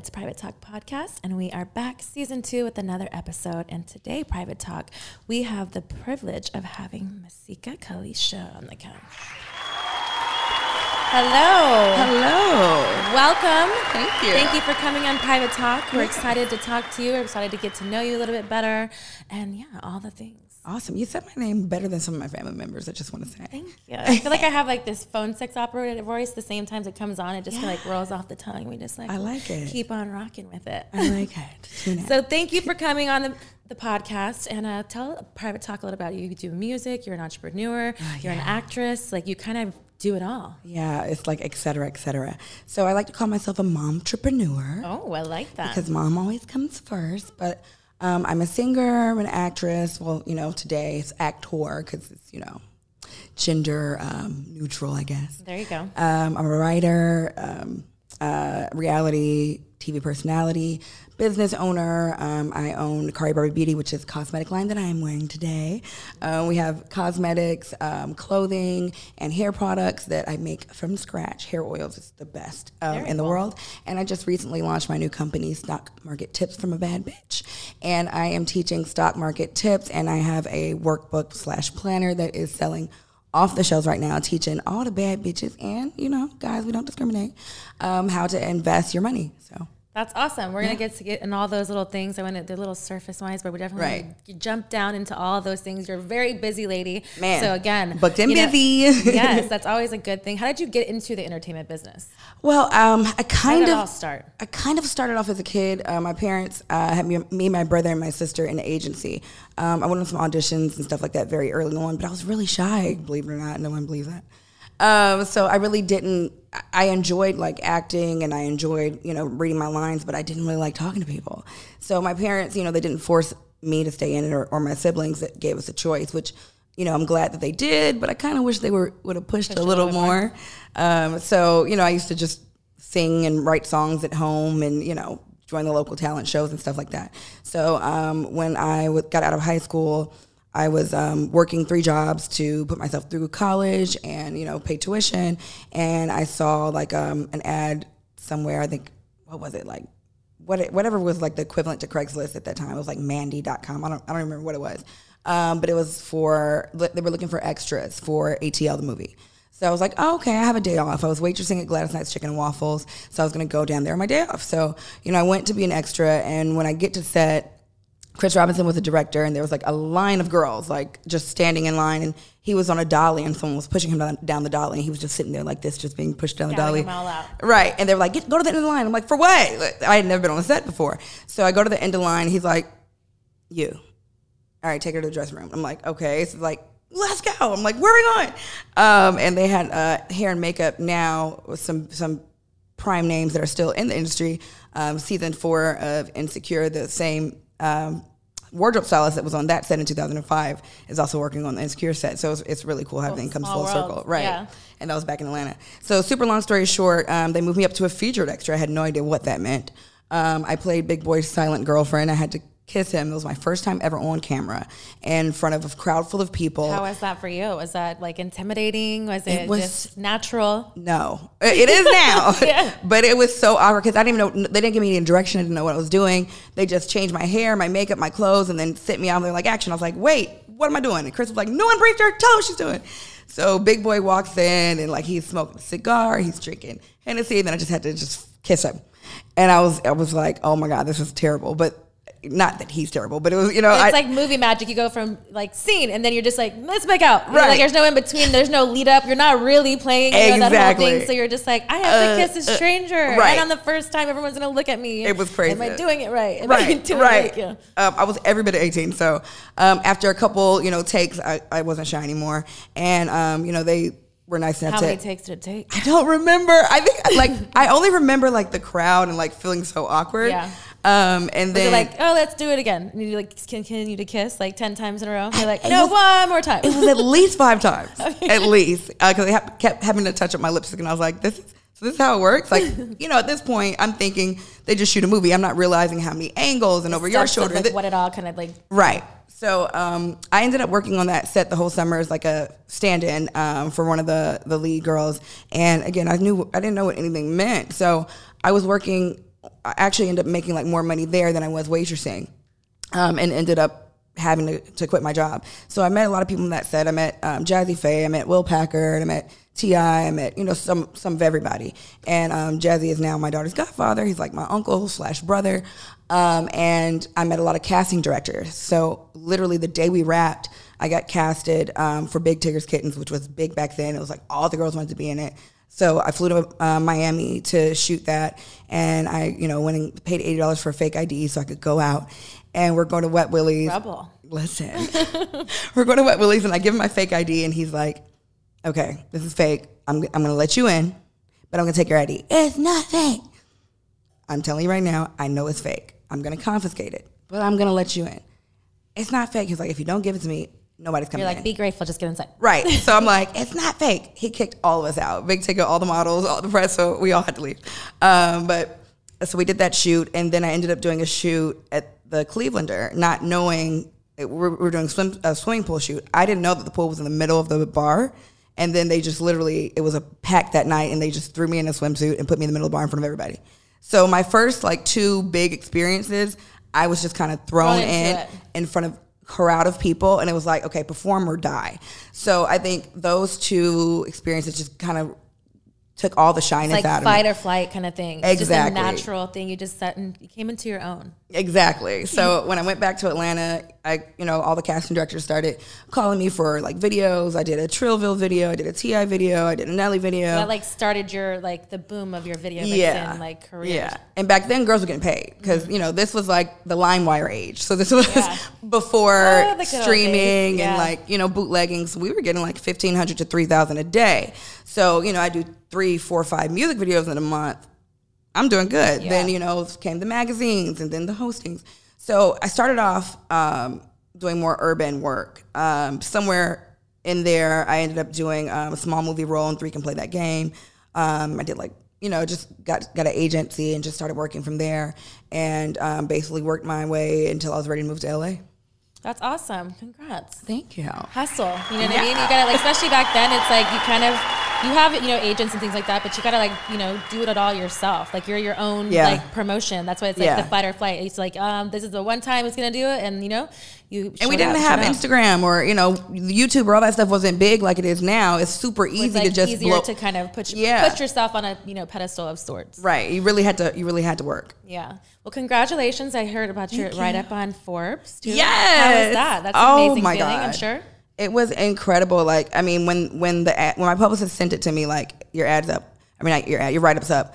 It's Private Talk Podcast, and we are back season two with another episode. And today, Private Talk, we have the privilege of having Masika Kalysha on the couch. Hello. Hello. Welcome. Thank you. Thank you for coming on Private Talk. We're excited to talk to you. We're excited to get to know you a little bit better. And yeah, all the things. Awesome. You said my name better than some of my family members. I just want to say. Thank you. I feel like I have like this phone sex operator voice. The same times it comes on, it just like rolls off the tongue. We just like I like it. Keep on rocking with it. I like it. So thank you for coming on the, the podcast and uh, tell private talk a little about you. You do music. You're an entrepreneur. you're an actress. Like you kind of do it all. yeah, it's like et cetera, et cetera. So I like to call myself a mom entrepreneur Oh, I like that. because mom always comes first. But um, I'm a singer, I'm an actress. Well, you know, today it's actor because it's you know gender um, neutral, I guess. there you go. Um, I'm a writer, um, uh, reality TV personality, business owner. Um, I own Khari Barbie Beauty, which is a cosmetic line that I am wearing today. Uh, we have cosmetics, um, clothing, and hair products that I make from scratch. Hair oils is the best um, in the cool. world. And I just recently launched my new company, Stock Market Tips from a Bad Bitch. And I am teaching stock market tips, and I have a workbook slash planner that is selling off the shelves right now, teaching all the bad bitches and you know guys, we don't discriminate, um, how to invest your money. So That's awesome. We're gonna get to get in all those little things. I went the little surface wise, but we definitely Right. jump down into all those things. You're a very busy lady. Man, So again, booked and you know- busy. yes, that's always a good thing. How did you get into the entertainment business? well, um, I How kind did of all start? I kind of started off as a kid. Uh, my parents uh, had me, me, my brother, and my sister in the agency. Um, I went on some auditions and stuff like that very early on, but I was really shy. Believe it or not, no one believes that. Um, so I really didn't. I enjoyed like acting and I enjoyed you know reading my lines, but I didn't really like talking to people. So my parents, you know, they didn't force me to stay in it, or, or my siblings that gave us a choice, which you know I'm glad that they did. But I kind of wish they were would have pushed a little more. Um, so you know, I used to just sing and write songs at home, and you know, join the local talent shows and stuff like that. So um, when I w- got out of high school. I was um, working three jobs to put myself through college and you know pay tuition, and I saw like um, an ad somewhere. I think what was it like? What it, whatever was like the equivalent to Craigslist at that time. It was like Mandy.com. I don't I don't remember what it was, um, but it was for they were looking for extras for ATL the movie. So I was like, oh, okay, I have a day off. I was waitressing at Gladys Knight's Chicken and Waffles, so I was gonna go down there on my day off. So you know I went to be an extra, and when I get to set. Chris Robinson was the director, and there was like a line of girls, like just standing in line, and he was on a dolly, and someone was pushing him down, down the dolly, and he was just sitting there like this, just being pushed down the dolly. them all out. Right, and they were like, Get, "Go to the end of the line." I'm like, "For what?" Like, I had never been on a set before, so I go to the end of the line. He's like, "You, all right, take her to the dressing room." I'm like, "Okay." So like, let's go. I'm like, "Where are we going?" Um, and they had uh, hair and makeup now with some some prime names that are still in the industry. Um, season four of Insecure, the same um, wardrobe stylist that was on that set in 2005 is also working on the Insecure set. So it's, it's really cool how everything comes full world. circle, right? Yeah. And that was back in Atlanta. So super long story short, um, they moved me up to a featured extra. I had no idea what that meant. Um, I played Big Boi's silent girlfriend. I had to kiss him. It was my first time ever on camera in front of a crowd full of people. How was that for you? Was that like intimidating? Was it, it was- just natural? No, it is now. But it was so awkward because I didn't even know, they didn't give me any direction. I didn't know what I was doing. They just changed my hair, my makeup, my clothes, and then sit me out there like action. I was like, wait, what am I doing? And Chris was like, no one briefed her. Tell her what she's doing. So Big Boi walks in and like he's smoking a cigar, he's drinking Hennessy, and then I just had to just kiss him. And I was, I was like, oh my God, this is terrible. But not that he's terrible, but it was, you know, It's I, like movie magic. You go from like scene, and then you're just like, let's make out. You know, Right. Like there's no in between. There's no lead up. You're not really playing you know, that whole Exactly. thing. So you're just like, I have to Uh, kiss a uh, stranger, right. and on the first time, everyone's gonna look at me. It was crazy. Am I doing it right? Am I right, doing right. Like, yeah. um, I was every bit of 18. So um, after a couple, you know, takes, I, I wasn't shy anymore. And, um, you know, they were nice enough How to. many takes did it take? I don't remember. I think like I only remember like the crowd and like feeling so awkward. Yeah. Um, and Was then like, oh, let's do it again? And you like continue to kiss like ten times in a row. You're like, no, one more time. It was at least five times, at least, because they ha- kept having to touch up my lipstick, and I was like, "This is so this is how it works." Like, you know, at this point, I'm thinking they just shoot a movie. I'm not realizing how many angles and over your shoulder. like, what it all kind of like. Right. So um, I ended up working on that set the whole summer as like a stand-in um, for one of the the lead girls. And again, I knew I didn't know what anything meant. So I was working. I actually ended up making like more money there than I was waitressing, um, and ended up having to, to quit my job. So I met a lot of people in that set. I met um, Jazze Pha. I met Will Packer. I met Ti. I met you know some some of everybody. And um, Jazzy is now my daughter's godfather. He's like my uncle slash brother. Um, and I met a lot of casting directors. So literally the day we wrapped, I got casted um, for Big Tigger's Kittens, which was big back then. It was like all the girls wanted to be in it. So I flew to uh, Miami to shoot that, and I, you know, went and paid eighty dollars for a fake ID so I could go out. And we're going to Wet Willie's. Rebel. Listen, we're going to Wet Willie's, and I give him my fake ID, and he's like, "Okay, this is fake. I'm I'm going to let you in, but I'm going to take your ID. It's not fake. I'm telling you right now, I know it's fake. I'm going to confiscate it, but I'm going to let you in. It's not fake. He's like, if you don't give it to me, nobody's coming You're in. like, be grateful, just get inside. Right. So I'm like, it's not fake. He kicked all of us out. Big Tigger, all the models, all the press. So we all had to leave. Um, but so we did that shoot, and then I ended up doing a shoot at the Clevelander, not knowing it, we're, we're doing swim, a swimming pool shoot. I didn't know that the pool was in the middle of the bar. And then they just literally, it was a pack that night, and they just threw me in a swimsuit and put me in the middle of the bar in front of everybody. So my first like two big experiences, I was just kind of thrown Thrown in it. in front of crowd of people and it was like okay perform or die so i think those two experiences just kind of took all the shyness It's like out fight of me or flight kind of thing. It's Exactly. just a natural thing. You just set and you came into your own. exactly so when i went back to atlanta i you know all the casting directors started calling me for like videos. I did a trillville video i did a ti video i did a nelly video. That like started your like the boom of your video vixen yeah. like career. yeah. And back then girls were getting paid because mm-hmm. you know this was like the LimeWire age. So this was Yeah. before Oh, the good old days. streaming Yeah. and like you know bootlegging. So we were getting like 1500 to 3000 a day. So you know i do three four five music videos in a month. I'm doing good. Yeah. then you know came the magazines and then the hostings so i started off um, doing more urban work. Um, somewhere in there i ended up doing um, a small movie role in three can play that game. Um, i did like you know just got got an agency and just started working from there and um, basically worked my way until i was ready to move to la That's awesome. Congrats. thank you Hustle. You know what I mean? You gotta like especially back then it's like you kind of you have you know agents and things like that, but you gotta like, you know, do it all yourself. Like you're your own Yeah. like promotion. That's why it's like Yeah. the fight or flight. It's like, um, this is the one time it's gonna do it and you know, you and we didn't up, have. Instagram or you know YouTube or all that stuff wasn't big like it is now. It's super easy It's like to just easier blow. to kind of put Yeah. put yourself on a you know pedestal of sorts. right, you really had to. You really had to work. Yeah. Well, congratulations! I heard about your write up on Forbes. Too. Yes. How was that? That's Oh amazing my feeling. I'm God. sure. It was incredible. Like I mean, when when the ad, when my publicist sent it to me, like your ads up. I mean, like, your ad- your write ups up.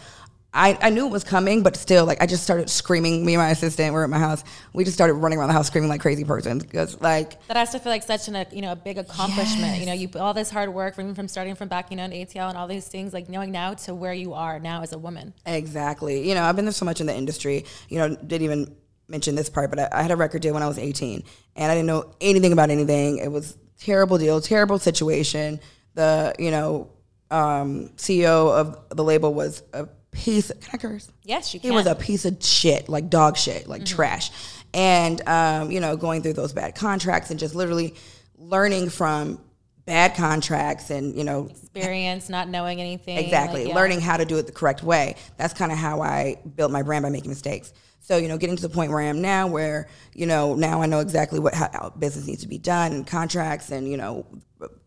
I, I knew it was coming, but still, like I just started screaming. Me and my assistant were at my house. We just started running around the house screaming like crazy persons because, like, That has to feel like such an, a, you know, a big accomplishment. You know, you put all this hard work from, from starting from back, you know, in ATL and all these things, like knowing now to where you are now as a woman. Exactly. You know, I've been there so much in the industry. You know, didn't even mention this part, but I, I had a record deal when I was 18, and I didn't know anything about anything. It was terrible deal, terrible situation. The you know um, CEO of the label was a piece. Can I curse? Yes, you He was a piece of shit, like dog shit, like trash. And um, you know, going through those bad contracts and just literally learning from bad contracts and you know Experience, not knowing anything. Exactly. like, yeah. Learning how to do it the correct way. That's kind of how I built my brand by making mistakes. So, you know, getting to the point where I am now where, you know, now I know exactly what how business needs to be done and contracts and, you know,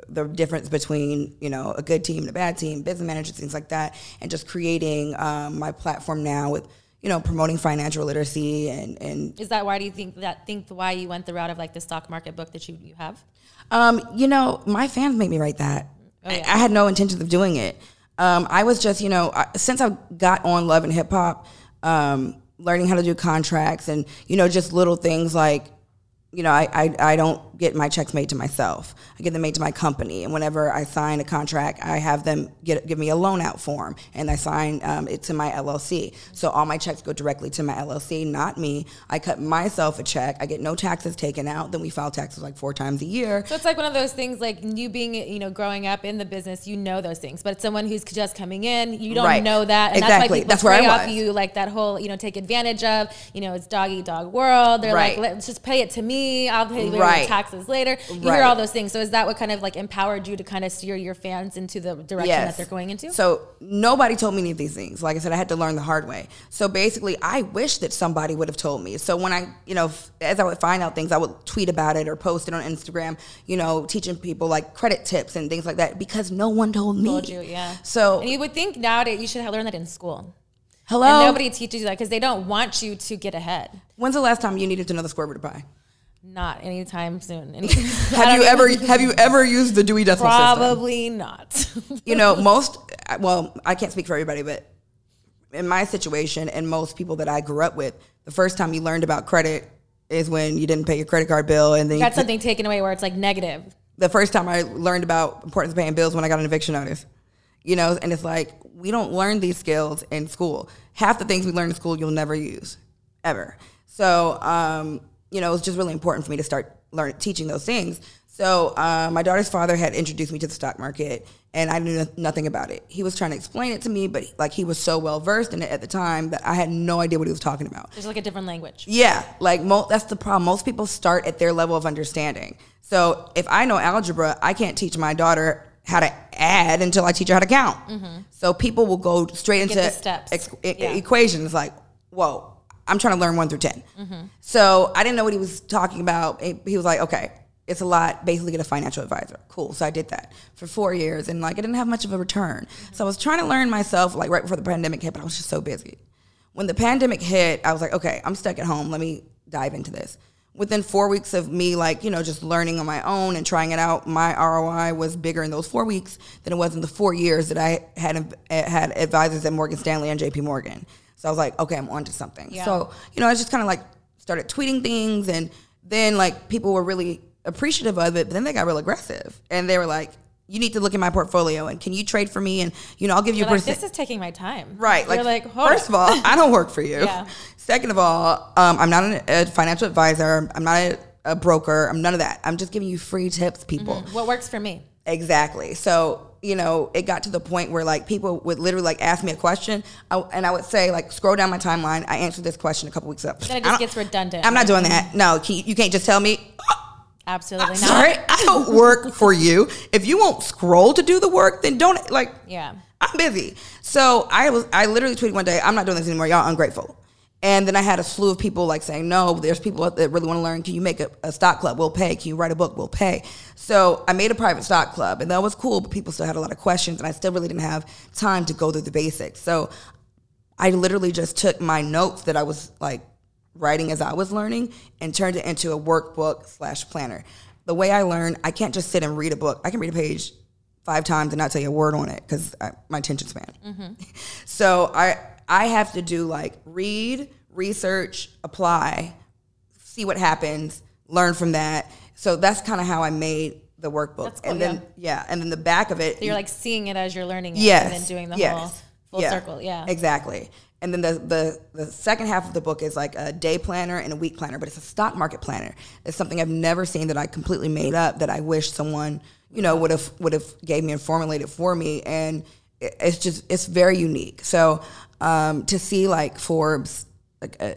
the difference between, you know, a good team and a bad team, business managers, things like that. And just creating um, my platform now with, you know, promoting financial literacy and, and Is that why do you think that think why you went the route of like the stock market book that you, you have? Um, you know, my fans made me write that. Oh, yeah. I, I had no intentions of doing it. Um, I was just, you know, I, since I got on Love and Hip Hop, um, learning how to do contracts and you know just little things like, you know, I, I I don't get my checks made to myself. I get them made to my company, and whenever I sign a contract, I have them get give me a loan out form, and I sign um, it to my LLC. So all my checks go directly to my LLC, not me. I cut myself a check. I get no taxes taken out. Then we file taxes like four times a year. So it's like one of those things, like you being, you know, growing up in the business, you know those things. But someone who's just coming in, you don't Right. know that, and Exactly. that's why people That's where I prey off you, like that whole, you know, take advantage of. You know, it's dog eat dog world. They're Right. like, let's just pay it to me. I'll pay your Right. Taxes later. You Right. hear all those things. So is that what kind of like empowered you to kind of steer your fans into the direction that they're going into? So nobody told me any of these things. Like I said, I had to learn the hard way. So basically, I wish that somebody would have told me. So when I, you know, as I would find out things, I would tweet about it or post it on Instagram. You know, teaching people like credit tips and things like that because no one told me. Told you, yeah. So and you would think nowadays you should learn that in school. hello. And nobody teaches you that because they don't want you to get ahead. When's the last time you needed to know the square root of pi? Not anytime soon. Have you ever have you ever used the Dewey Decimal System? Probably not. you know, most, well, I can't speak for everybody, but in my situation and most people that I grew up with, the first time you learned about credit is when you didn't pay your credit card bill. And then Got something taken away where it's like negative. the first time I learned about importance of paying bills when I got an eviction notice. You know, and it's like, we don't learn these skills in school. Half the things we learn in school, you'll never use, ever. So, um, you know, it was just really important for me to start learn teaching those things. So, uh, my daughter's father had introduced me to the stock market, and I knew nothing about it. He was trying to explain it to me, but like he was so well versed in it at the time that I had no idea what he was talking about. It's like a different language. Yeah, like mo- that's the problem. Most people start at their level of understanding. So if I know algebra, I can't teach my daughter how to add until I teach her how to count. So people will go straight into Mm-hmm. steps. ex- Yeah. equations. Like, whoa, I'm trying to learn one through 10 Mm-hmm. So I didn't know what he was talking about. He was like, okay. It's a lot. Basically, get a financial advisor. Cool. So I did that for four years, and like I didn't have much of a return. So I was trying to learn myself, like right before the pandemic hit, but I was just so busy when the pandemic hit, I was like, okay, I'm stuck at home. Let me dive into this. Within four weeks of me, like, you know, just learning on my own and trying it out, my ROI was bigger in those four weeks than it was in the four years that I had had advisors at Morgan Stanley and JP Morgan. So I was like, okay, I'm onto something. Yeah. So, you know, I just kind of like started tweeting things and then like people were really appreciative of it, but then they got real aggressive and they were like, you need to look at my portfolio and can you trade for me? And, you know, I'll give you You're a like, percent. this is taking my time. Right. You're Like, like, first of all, I don't work for you. Yeah. Second of all, um, I'm not an, a financial advisor. I'm not a, a broker. I'm none of that. I'm just giving you free tips, people. what works for me? Exactly. So, you know, it got to the point where like people would literally like ask me a question I, and I would say like, scroll down my timeline. I answered this question a couple weeks up. Then it just gets redundant. I'm not doing that. No, you, you can't just tell me, oh, Absolutely not. sorry, I don't work for you. If you won't scroll to do the work, then don't like, Yeah. I'm busy. So I was I literally tweeted one day, I'm not doing this anymore. Y'all ungrateful. And then I had a slew of people like saying, no, there's people that really want to learn. Can you make a, a stock club? We'll pay. Can you write a book? We'll pay. So I made a private stock club and that was cool, but people still had a lot of questions and I still really didn't have time to go through the basics. So I literally just took my notes that I was like writing as I was learning and turned it into a workbook slash planner. The way I learn, I can't just sit and read a book. I can read a page five times and not tell you a word on it because my attention span. Mm-hmm. So I I have to do like read, research, apply, see what happens, learn from that. So that's kind of how I made the workbook. That's cool, and then yeah. and then the back of it So you're like seeing it as you're learning it yes, and then doing the yes, whole full yeah, circle. Yeah. exactly. And then the, the the second half of the book is like a day planner and a week planner, but it's a stock market planner. It's something I've never seen that I completely made up that I wish someone you know would have would have gave me and formulated for me. And it's just it's very unique. So um, to see like Forbes, like a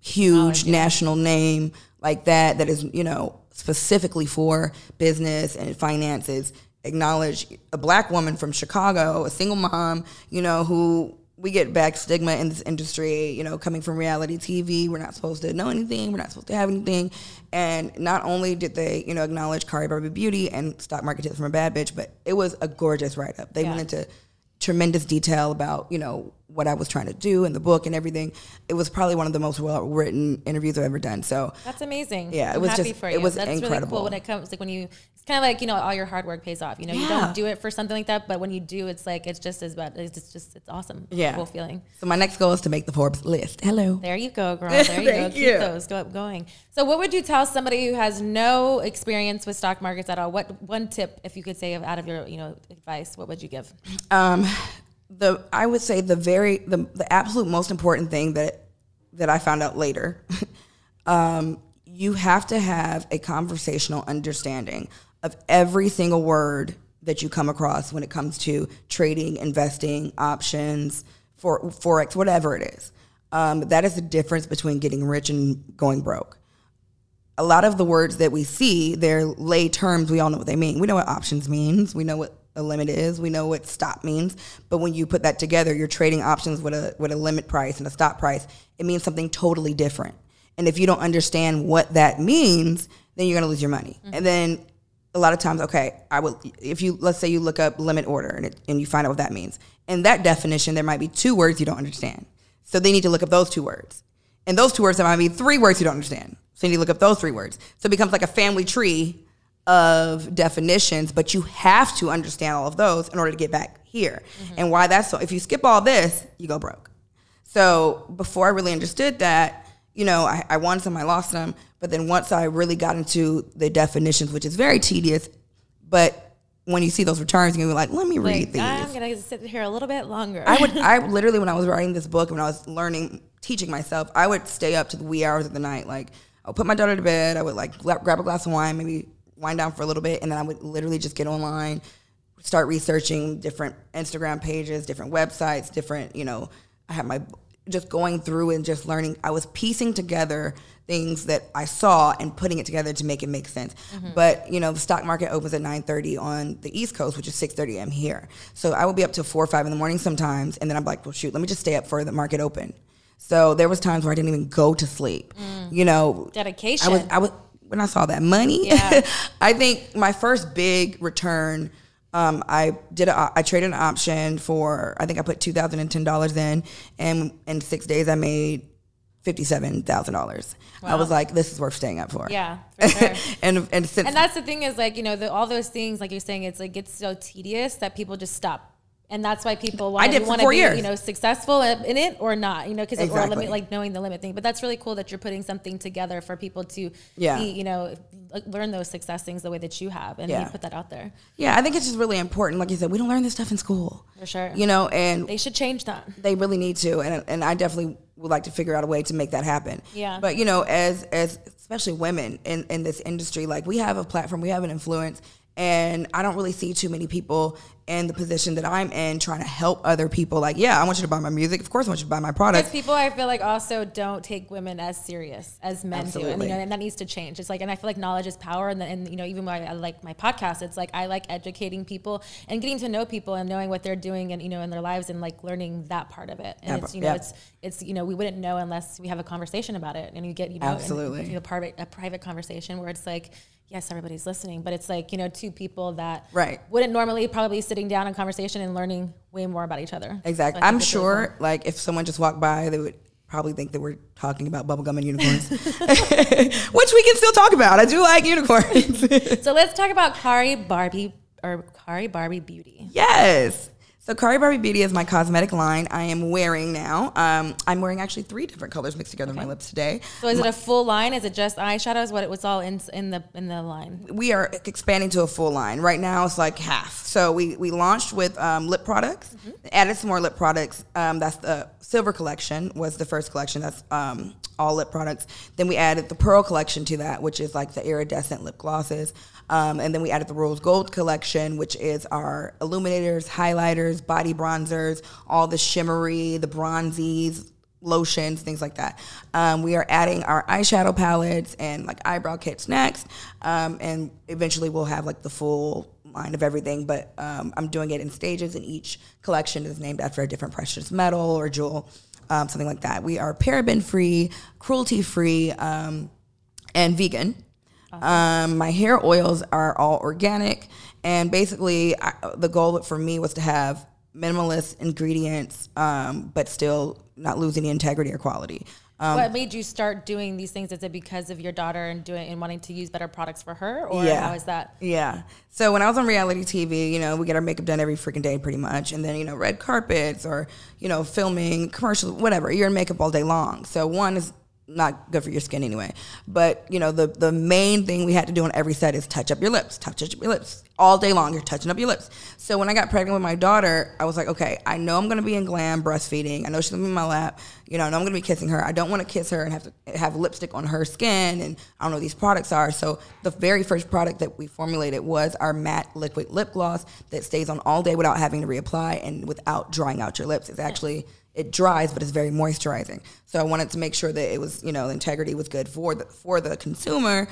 huge national name like that, that is you know specifically for business and finances acknowledge a black woman from Chicago, a single mom, you know, who we get back stigma in this industry, you know, coming from reality TV. We're not supposed to know anything. We're not supposed to have anything. And not only did they, you know, acknowledge Khari Barbie Beauty and stock market tips from a bad bitch, but it was a gorgeous write up. They Yeah. went into tremendous detail about, you know, what I was trying to do in the book and everything. It was probably one of the most well written interviews I've ever done. So That's amazing. Yeah, it I'm was happy just- for it was That's really incredible. cool when it comes like when you it's kind of like you know all your hard work pays off. You know, you don't do it for something like that, but when you do, it's like it's just as bad. It's just, just it's awesome. It's Yeah. cool feeling. so my next goal is to make the Forbes list. Hello. There you go, girl. There you go. Keep you. those go up going. So, what would you tell somebody who has no experience with stock markets at all? What one tip, if you could say, out of your you know advice, what would you give? Um, the I would say the very the the absolute most important thing that that I found out later, um, you have to have a conversational understanding of every single word that you come across when it comes to trading, investing, options, for forex, whatever it is. Um, that is the difference between getting rich and going broke a lot of the words that we see, they're lay terms. We all know what they mean. We know what options means. We know what a limit is. We know what stop means. But when you put that together, you're trading options with a with a limit price and a stop price. It means something totally different. And if you don't understand what that means, then you're gonna lose your money. Mm-hmm. And then a lot of times, okay, I will if you let's say you look up limit order and it, and you find out what that means. In that definition, there might be two words you don't understand. So they need to look up those two words. And those two words, there might be three words you don't understand. So you need to look up those three words. So it becomes like a family tree of definitions, but you have to understand all of those in order to get back here. Mm-hmm. And why that's so, if you skip all this, you go broke. So before I really understood that, you know, I, I won some, I lost some. But then once I really got into the definitions, which is very tedious, but when you see those returns, you're gonna be like, let me read these. I'm gonna sit here a little bit longer. I would, I literally, when I was writing this book, when I was learning, teaching myself, I would stay up to the wee hours of the night. Like, I would put my daughter to bed. I would like grab a glass of wine, maybe wind down for a little bit, and then I would literally just get online, start researching different Instagram pages, different websites, different, you know, I had my just going through and just learning. I was piecing together things that I saw and putting it together to make it make sense. Mm-hmm. But you know, the stock market opens at 9:30 on the East Coast, which is 6:30 a.m. here. So I would be up to four or five in the morning sometimes, and then I'm like, well, shoot, let me just stay up for the market open. So there was times where I didn't even go to sleep. Mm. You know, Dedication. I was I was when I saw that money. Yeah. I think my first big return. Um, I did a, I traded an option for I think I put two thousand and ten dollars in, and in six days I made fifty seven thousand dollars. I was like, this is worth staying up for. Yeah, for sure. and and since and that's the thing is like you know the, all those things like you're saying it's like it's so tedious that people just stop and that's why people want to want to be years. you know successful in it or not you know because or limit like knowing the limit thing but that's really cool that you're putting something together for people to Yeah. you know learn those success things the way that you have and you put that out there yeah, I think it's just really important. Like you said, we don't learn this stuff in school. For sure. You know, and they should change that they really need to and and I definitely would like to figure out a way to make that happen. Yeah. But you know, as as especially women in in this industry, like we have a platform, we have an influence and I don't really see too many people in the position that I'm in trying to help other people like, yeah, I want you to buy my music. Of course I want you to buy my product. because people I feel like also don't take women as serious as men do, and, you know, and that needs to change. It's like, and I feel like knowledge is power, and, and you know, even when I, I like my podcast, it's like I like educating people and getting to know people and knowing what they're doing and you know in their lives and like learning that part of it. And Yeah, it's you know, yeah. it's it's you know, we wouldn't know unless we have a conversation about it, and you get you know, and, Absolutely. you know, private a private conversation where it's like. Yes, everybody's listening, but it's like you know, two people that Right. wouldn't normally probably sitting down in conversation and learning way more about each other. Exactly. So I'm really sure like if someone just walked by, they would probably think that we're talking about bubblegum and unicorns. Which we can still talk about. I do like unicorns. So let's talk about Khari Barbie or Khari Barbie Beauty. Yes. So Khari Barbie Beauty is my cosmetic line I am wearing now. Um, I'm wearing actually three different colors mixed together on my lips today. So is it a full line? Is it just eyeshadows? What it was all in in the in the line? We are expanding to a full line. Right now it's like half. So we, we launched with um, lip products, added some more lip products. Um, that's the Silver Collection was the first collection. That's um, all lip products. Then we added the Pearl Collection to that, which is like the iridescent lip glosses. Um, and then we added the Rose Gold Collection, which is our illuminators, highlighters, body bronzers, all the shimmery, the bronzies, lotions, things like that. Um, we are adding our eyeshadow palettes and like eyebrow kits next, um, and eventually we'll have like the full line of everything. But um, I'm doing it in stages, and each collection is named after a different precious metal or jewel, um, something like that. We are paraben free, cruelty free, um, and vegan. Um, my hair oils are all organic, and basically, I, the goal for me was to have minimalist ingredients, um, but still not losing the integrity or quality. Um, what made you start doing these things? Is it because of your daughter and doing and wanting to use better products for her, or Yeah. how is that? Yeah. So when I was on reality TV, you know, we get our makeup done every freaking day pretty much. And then, you know, red carpets or, you know, filming, commercials, whatever. You're in makeup all day long. So one is not good for your skin anyway. But, you know, the the main thing we had to do on every set is touch up your lips. Touch up your lips. All day long, you're touching up your lips. So when I got pregnant with my daughter, I was like, okay, I know I'm gonna be in glam breastfeeding. I know she's gonna be in my lap. You know, I know I'm gonna be kissing her. I don't wanna kiss her and have to have lipstick on her skin and I don't know what these products are. So the very first product that we formulated was our matte liquid lip gloss that stays on all day without having to reapply and without drying out your lips. It's actually it dries, but it's very moisturizing. So I wanted to make sure that it was, you know, the integrity was good for the for the consumer,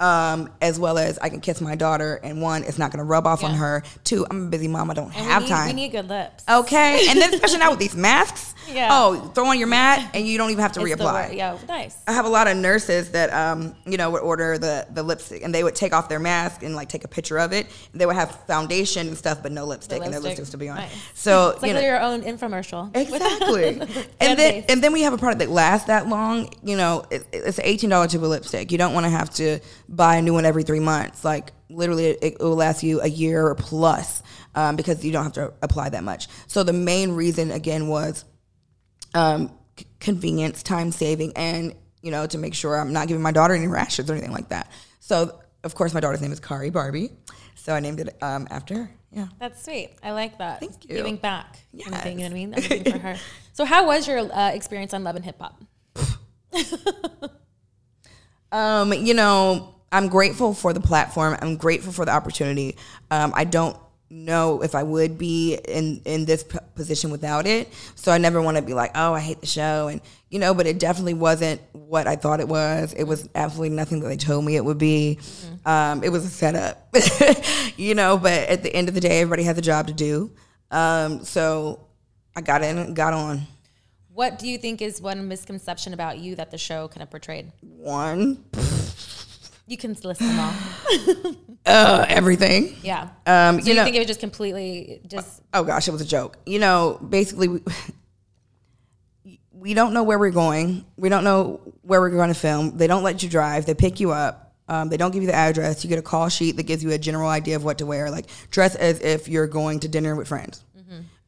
um, as well as I can kiss my daughter. And one, it's not going to rub off on her. Two, I'm a busy mom. I don't And have we need, time. We need good lips. okay, and then especially now with these masks. Yeah. Oh, throw on your mat, and you don't even have to It's reapply. Yeah, nice. I have a lot of nurses that um, you know would order the the lipstick and they would take off their mask and like take a picture of it. They would have foundation and stuff, but no lipstick, and their lipstick. lipsticks to be on. Nice. So It's like you know, your own infomercial. Exactly. and then Fan-based. and then we have a product that lasts that long. You know, it, it's an eighteen dollar tube of lipstick. You don't want to have to buy a new one every three months. Like literally, it, it will last you a year or plus um, because you don't have to apply that much. So the main reason again was um, c- convenience, time saving, and you know to make sure I'm not giving my daughter any rashes or anything like that. So of course, my daughter's name is Khari Barbie, so I named it um, after her. Yeah. That's sweet. I like that. Thank you. Giving back. Anything, you know what I Yes. mean? For her. So, how was your uh, experience on Love and Hip Hop? Um, you know, I'm grateful for the platform. I'm grateful for the opportunity. Um, I don't know if I would be in in this p- position without it. So I never want to be like, oh, I hate the show, and you know. But it definitely wasn't what I thought it was. It was absolutely nothing that they told me it would be. Um, it was a setup, you know. But at the end of the day, everybody has a job to do. Um, so I got in, got on. What do you think is one misconception about you that the show kind of portrayed? One, You can list them all. uh, everything. Yeah. Um, so you you, know, think it was just completely just oh gosh, it was a joke. You know, basically, we, we don't know where we're going. We don't know where we're going to film. They don't let you drive. They pick you up. Um, they don't give you the address. You get a call sheet that gives you a general idea of what to wear. Like dress as if you're going to dinner with friends.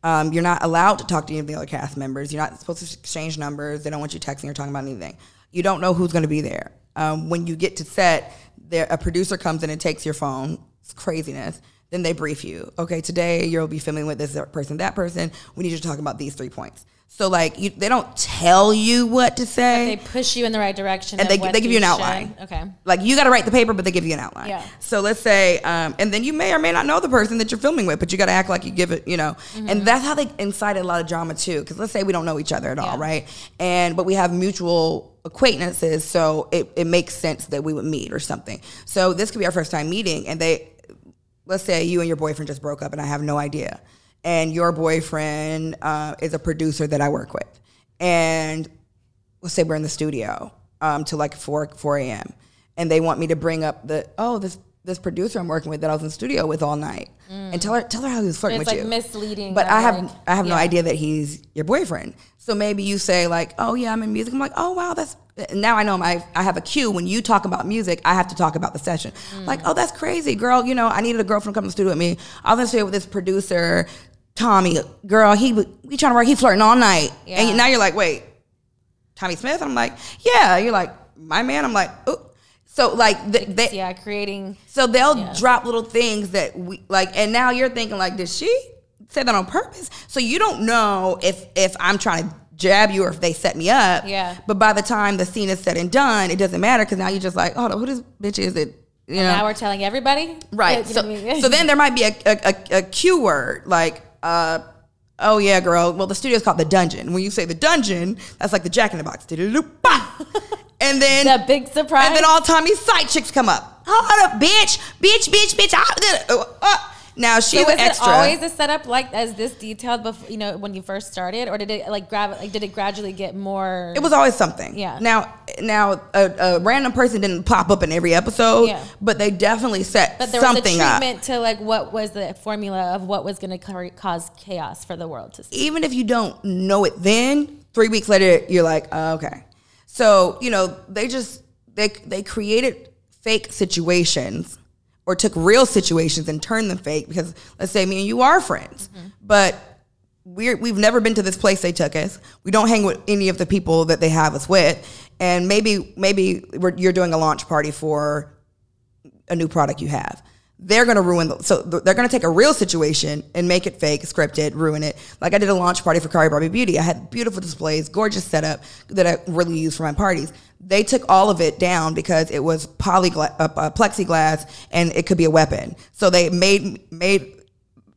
Um, you're not allowed to talk to any of the other cast members. You're not supposed to exchange numbers. They don't want you texting or talking about anything. You don't know who's going to be there. Um, when you get to set, there a producer comes in and takes your phone. It's craziness. Then they brief you. Okay, today you'll be filming with this person, that person. We need you to talk about these three points. So like, you, they don't tell you what to say. they push you in the right direction And they- they give you an should- outline. Okay. like you got to write the paper, but they give you an outline. Yeah. So let's say, um, and then you may or may not know the person that you're filming with, but you got to act like you give it, you know. And that's how they incited a lot of drama too. Because let's say we don't know each other at all, Yeah. right? And but we have mutual acquaintances, so it, it makes sense that we would meet or something. So this could be our first time meeting, and they, let's say you and your boyfriend just broke up, and I have no idea, and your boyfriend uh, is a producer that I work with, and let's say we're in the studio um, till like 4 4 a.m. and they want me to bring up the oh this this producer I'm working with that I was in the studio with all night and tell her tell her how he was flirting It's with like you. misleading. But I have like- I have no idea that he's your boyfriend. So maybe you say like, "Oh yeah, I'm in music." I'm like, "Oh wow, that's." Now I know I I have a cue when you talk about music. I have to talk about the session. Mm. Like, "Oh, that's crazy, girl." You know, I needed a girlfriend to come to the studio with me. I was in studio with this producer, Tommy. Girl, he we trying to work. He flirting all night, Yeah. and now you're like, "Wait, Tommy Smith?" I'm like, "Yeah." You're like, "My man." I'm like, "Oh." So like th- they, Yeah, creating. so they'll Yeah. drop little things that we like, and now you're thinking like, did she say that on purpose? So you don't know if if I'm trying to jab you or if they set me up. Yeah. But by the time the scene is said and done, it doesn't matter because now you're just like, oh, who this bitch is it? You know, Now we're telling everybody. right? So, what I mean? so then there might be a a, a, a cue word like. Uh Oh yeah, girl. Well, the studio's called the dungeon. When you say the dungeon, that's like the Jack in the Box. And then the big surprise. and then all Tommy's side chicks come up. Hold up, bitch, bitch, bitch, bitch. I, uh, uh, Now she's So was an extra. it always a setup like as this detailed before you know when you first started, or did it like grab like did it gradually get more? It was always something. Yeah. Now, now a, a random person didn't pop up in every episode, Yeah. but they definitely set but there was a something up. treatment to like what was the formula of what was going to cause chaos for the world to see. Even if you don't know it then, three weeks later, you're like, oh, okay. So you know, they just they they created fake situations or took real situations and turned them fake because let's say me and you are friends, mm-hmm. but we're we've never been to this place they took us. We don't hang with any of the people that they have us with, and maybe maybe we're, you're doing a launch party for a new product you have. They're gonna ruin the, so they're gonna take a real situation and make it fake, scripted, ruin it. Like I did a launch party for Khari Barbie Beauty. I had beautiful displays, gorgeous setup that I really use for my parties. They took all of it down because it was polygla- uh, uh, plexiglass and it could be a weapon. So they made made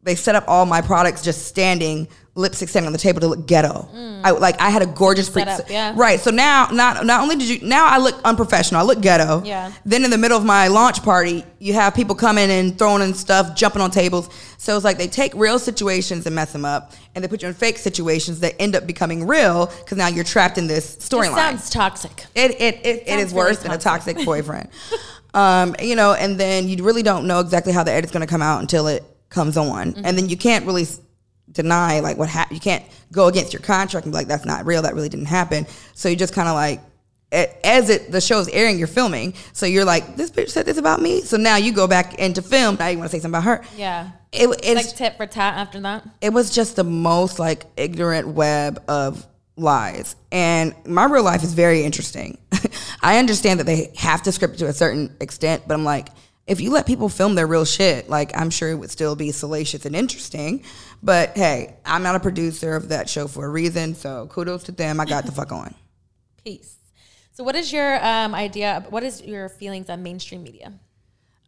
they set up all my products just standing lipstick standing on the table to look ghetto. I like I had a gorgeous pre- Mm. yeah. right. So now not not only did you now I look unprofessional, I look ghetto. Yeah. Then in the middle of my launch party, you have people coming and throwing in stuff, jumping on tables. So it's like they take real situations and mess them up, and they put you in fake situations that end up becoming real because now you're trapped in this It storyline. sounds toxic. It it it, it Sounds is worse than a toxic boyfriend. um, you know, and then you really don't know exactly how the edit's going to come out until it comes on, Mm-hmm. and then you can't really deny like what happened. You can't go against your contract and be like that's not real. That really didn't happen. So you just kind of like. As it the show's airing, you're filming, so you're like, "This bitch said this about me." So now you go back into film. Now you want to say something about her. Yeah. It, it's Like tit for tat after that. it was just the most like ignorant web of lies. And my real life is very interesting. I understand that they have to script to a certain extent, but I'm like, if you let people film their real shit, like I'm sure it would still be salacious and interesting. But hey, I'm not a producer of that show for a reason, so kudos to them. I got the fuck on. Peace. So, what is your um, idea? What is your feelings on mainstream media?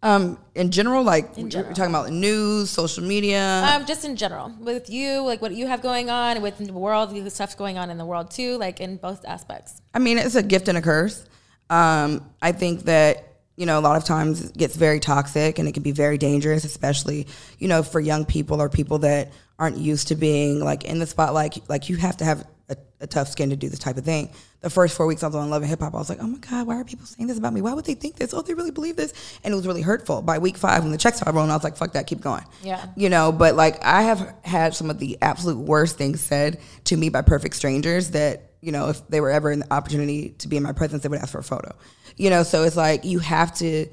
Um, in general, like we're talking about the news, social media. Um, just in general, with you, like what you have going on, with the world, the stuff's going on in the world too, like in both aspects. I mean, it's a gift and a curse. Um, I think that you know a lot of times it gets very toxic and it can be very dangerous, especially you know for young people or people that aren't used to being like in the spotlight. Like you have to have a, a tough skin to do this type of thing. The first four weeks I was on Love and Hip Hop, I was like, oh my god, why are people saying this about me? Why would they think this? Oh, they really believe this, and it was really hurtful. By week five, when the checks started rolling, I was like, fuck that, keep going. Yeah. You know, but like I have had some of the absolute worst things said to me by perfect strangers that, you know, if they were ever in the opportunity to be in my presence, they would ask for a photo. You know, so it's like you have to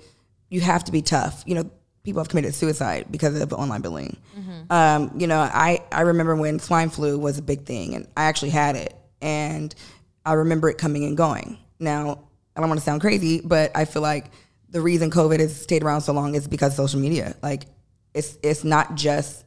you have to be tough. You know, people have committed suicide because of online bullying. Um, you know, I, I remember when swine flu was a big thing and I actually had it and I remember it coming and going. Now, I don't want to sound crazy, but I feel like the reason COVID has stayed around so long is because of social media. Like it's it's not just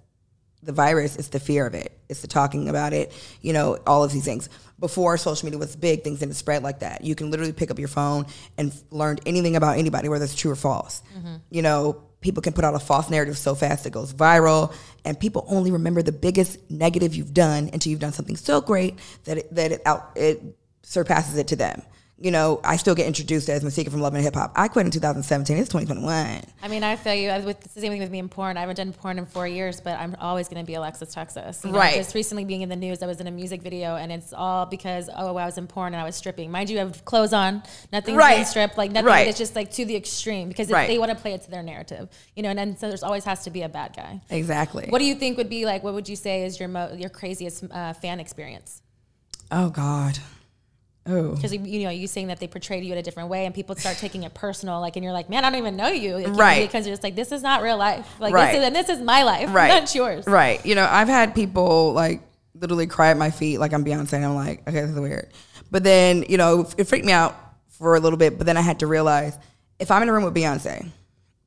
the virus, it's the fear of it. It's the talking about it, you know, all of these things. Before social media was big, things didn't spread like that. You can literally pick up your phone and f- learn anything about anybody, whether it's true or false. Mm-hmm. You know, people can put out a false narrative so fast it goes viral, and people only remember the biggest negative you've done until you've done something so great that it, that it out it surpasses it to them. You know, I still get introduced as Masika from Love and Hip Hop. I quit in 2017. It's 2021. I mean, I feel you. With the same thing with me in porn. I haven't done porn in four years, but I'm always going to be Alexis Texas. You know, Right. Just recently being in the news, I was in a music video, and it's all because oh, I was in porn and I was stripping. Mind you, I have clothes on, nothing Right. being stripped, like nothing. Right. It's just like to the extreme because Right. they want to play it to their narrative, you know. And then so there's always has to be a bad guy. Exactly. What do you think would be like? What would you say is your mo- your craziest uh, fan experience? oh God. Oh. Because you know you saying that they portrayed you in a different way, and people start taking it personal, like, and you're like, man, I don't even know you, Like, Right. Because you're just like, this is not real life, like, Right. this is, and this is my life, right. not yours. Right. You know, I've had people like literally cry at my feet like I'm Beyonce and I'm like, okay, this is weird. But then, you know, it freaked me out for a little bit, but then I had to realize if I'm in a room with Beyonce,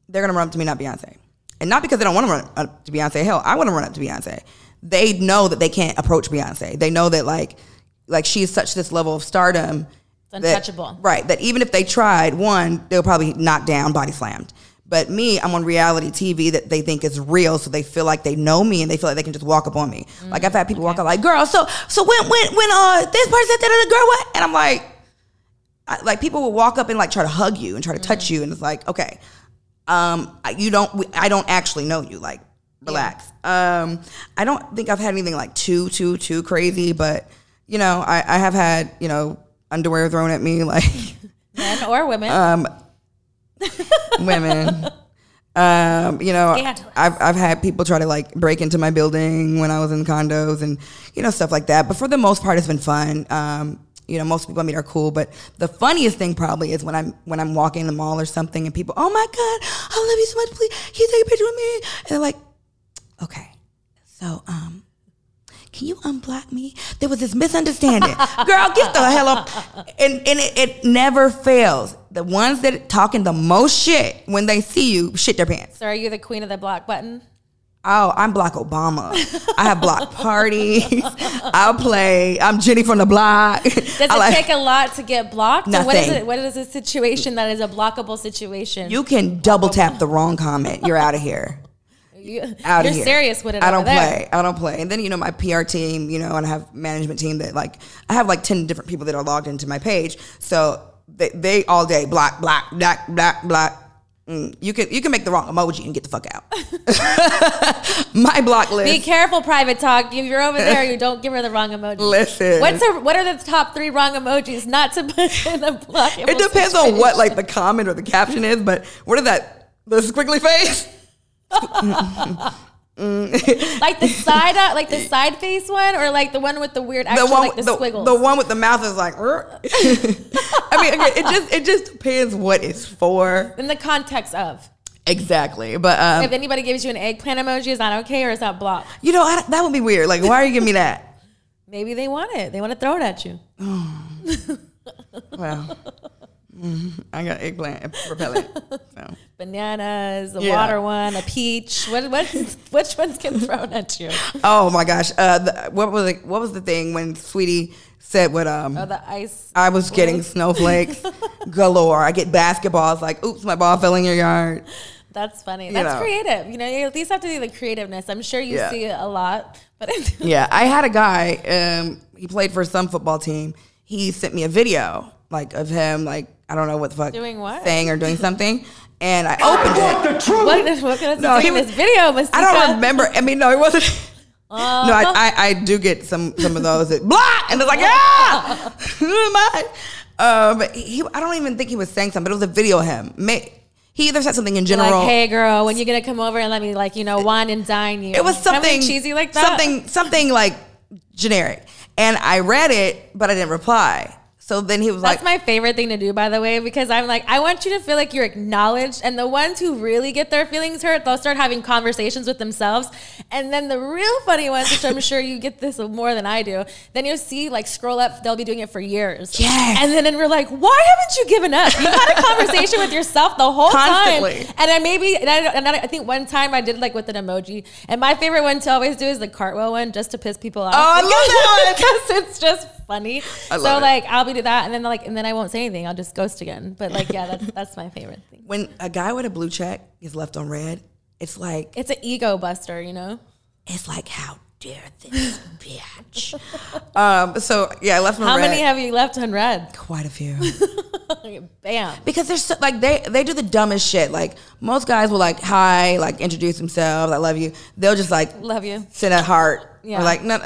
they're gonna run up to me, not Beyonce. And not because they don't want to run up to Beyonce. Hell, I want to run up to Beyonce. They know that they can't approach Beyonce. They know that like like she's such this level of stardom. It's that- untouchable. right. That even if they tried, one, they'll probably knock down, body slammed. But me, I'm on reality TV that they think is real, so they feel like they know me and they feel like they can just walk up on me. like I've had people walk up like, "Girl, so so when when when uh this person said that the girl what?" And I'm like, I, like people will walk up and like try to hug you and try to touch you, and it's like, okay, um, I- you don't, I don't actually know you. Like, relax. Um, I don't think I've had anything like too, too, too crazy, but you know, I, I have had you know underwear thrown at me like Men or women. um, women. Um, you know. I've I've had people try to like break into my building when I was in condos and you know stuff like that. But for the most part, it's been fun. Um, you know, most people I meet are cool, but the funniest thing probably is when I'm when I'm walking in the mall or something and people, oh my god, I love you so much. Please, can you take a picture with me? And they're like, okay, so um, can you unblock me? There was this misunderstanding. Girl, get the hell up. And, and it, it never fails. The ones that talking the most shit when they see you shit their pants. so are you the queen of the block button? Oh, I'm Block Obama. I have block parties. I'll play. I'm Jenny from the block. Does it like- take a lot to get blocked? And what is Nothing. it? What is a situation that is a blockable situation? you can double tap the wrong comment. You're out of here. You, Out are of here. serious with it. I don't over there. play. I don't play. And then you know my PR team, you know, and I have management team that like I have like ten different people that are logged into my page. So they, they all day block, block, block, block, block. Mm, you can you can make the wrong emoji and get the fuck out. my block list. Be careful, private talk. If you're over there, you don't give her the wrong emoji. Listen. What's her, what are the top three wrong emojis not to put in a block? it depends on what like the comment or the caption is, but what is that? The squiggly face? like the side, uh, like the side face one, or like the one with the weird, actually, the one like the, the, squiggles. the one with the mouth is like. I mean okay, it just it just depends what it's for. in the context of. Exactly. But um, If anybody gives you an eggplant emoji, is that okay or is that blocked? you know, I, that would be weird. Like, why are you giving me that? Maybe they want it. They want to throw it at you. Well, mm, I got eggplant repellent. So. Bananas, a Yeah. water one, a peach. What, what, which ones get thrown at you? Oh my gosh, uh, the, what was it? What was the thing when Saweetie said what? Um, Oh, the ice. I was getting snowflakes galore. I get basketballs. Like, oops, my ball fell in your yard. That's funny. You That's know. creative. You know, you at least have to do the creativeness. I'm sure you Yeah. see it a lot, but Yeah, I had a guy. Um, he played for some football team. He sent me a video like of him, like I don't know what the fuck, Doing what? saying or doing something, and I opened it. what, what can I No, he was- this video, Mystica? I don't remember. I mean, no, it wasn't. Uh, no, I, I, I do get some some of those that blah, and it's like ah, who am I? But he, I don't even think he was saying something. But it was a video of him. May, he either said something in general. Like, hey, girl, when you gonna come over and let me, like, you know, wine and dine you? it was something cheesy like that. Something something like generic. And I read it, but I didn't reply. So then he was That's like, "That's my favorite thing to do, by the way, because I'm like, I want you to feel like you're acknowledged. And the ones who really get their feelings hurt, they'll start having conversations with themselves. And then the real funny ones, which I'm sure you get this more than I do, then you'll see, like, scroll up, they'll be doing it for years. Yes. And then and we're like, why haven't you given up? You've had a conversation with yourself the whole Constantly. time. And I maybe, and I, and I think one time I did like with an emoji. And my favorite one to always do is the cartwheel one, just to piss people off. Oh, I love that because it's just funny. I so love it. like I'll be do that, and then like and then I won't say anything. I'll just ghost again. But like yeah, that's that's my favorite thing. when a guy with a blue check is left on red, it's like It's an ego buster, you know. it's like how dare this bitch. um, so yeah, I left on How red. many have you left unread? Quite a few. Bam. because they're so, like they they do the dumbest shit. Like most guys will like hi, like introduce themselves, I love you. They'll just like Love you. send a heart Yeah. or like no.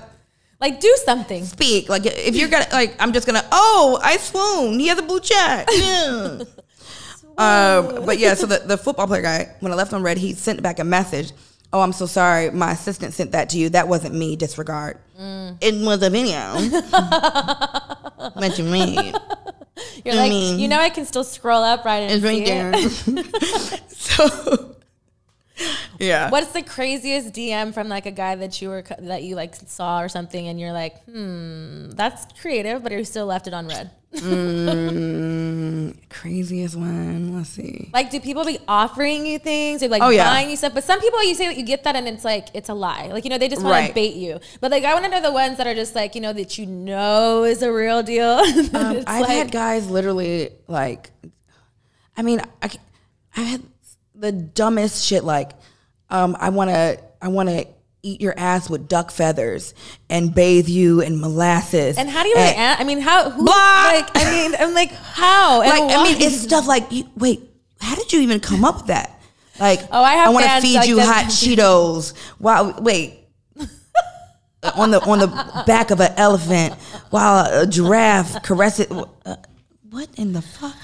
Like do something. Speak. Like if you're gonna like I'm just gonna oh I swoon. He has a blue check. Yeah. um, but yeah so the, the football player guy when I left on red he sent back a message. Oh I'm so sorry. My assistant sent that to you. That wasn't me. Disregard. It was a video. What you mean? You're I like, mean- you know, I can still scroll up right and it's right it. there. So yeah What's the craziest DM from like a guy that you were that you like saw or something, and you're like, hmm, that's creative, but you still left it on red. craziest one let's see Like, do people be offering you things or like Oh, yeah. buying you stuff? But some people, you say that you get that and it's like, it's a lie. Like, you know, they just want Right. to bait you. But like, I want to know the ones that are just like, you know, that you know is a real deal. Um, I've like- had guys literally like, I mean, I, I had the dumbest shit like, um, I want to, I want to eat your ass with duck feathers and bathe you in molasses. And how do you? And- an- I mean, how? Who, like, I mean, I'm like, how? And like, I mean, it's stuff like, you, wait, how did you even come up with that? Like, Oh, I I want to feed like you hot Cheetos. Wow, wait. on the on the back of an elephant while a giraffe caresses. Uh, what in the fuck?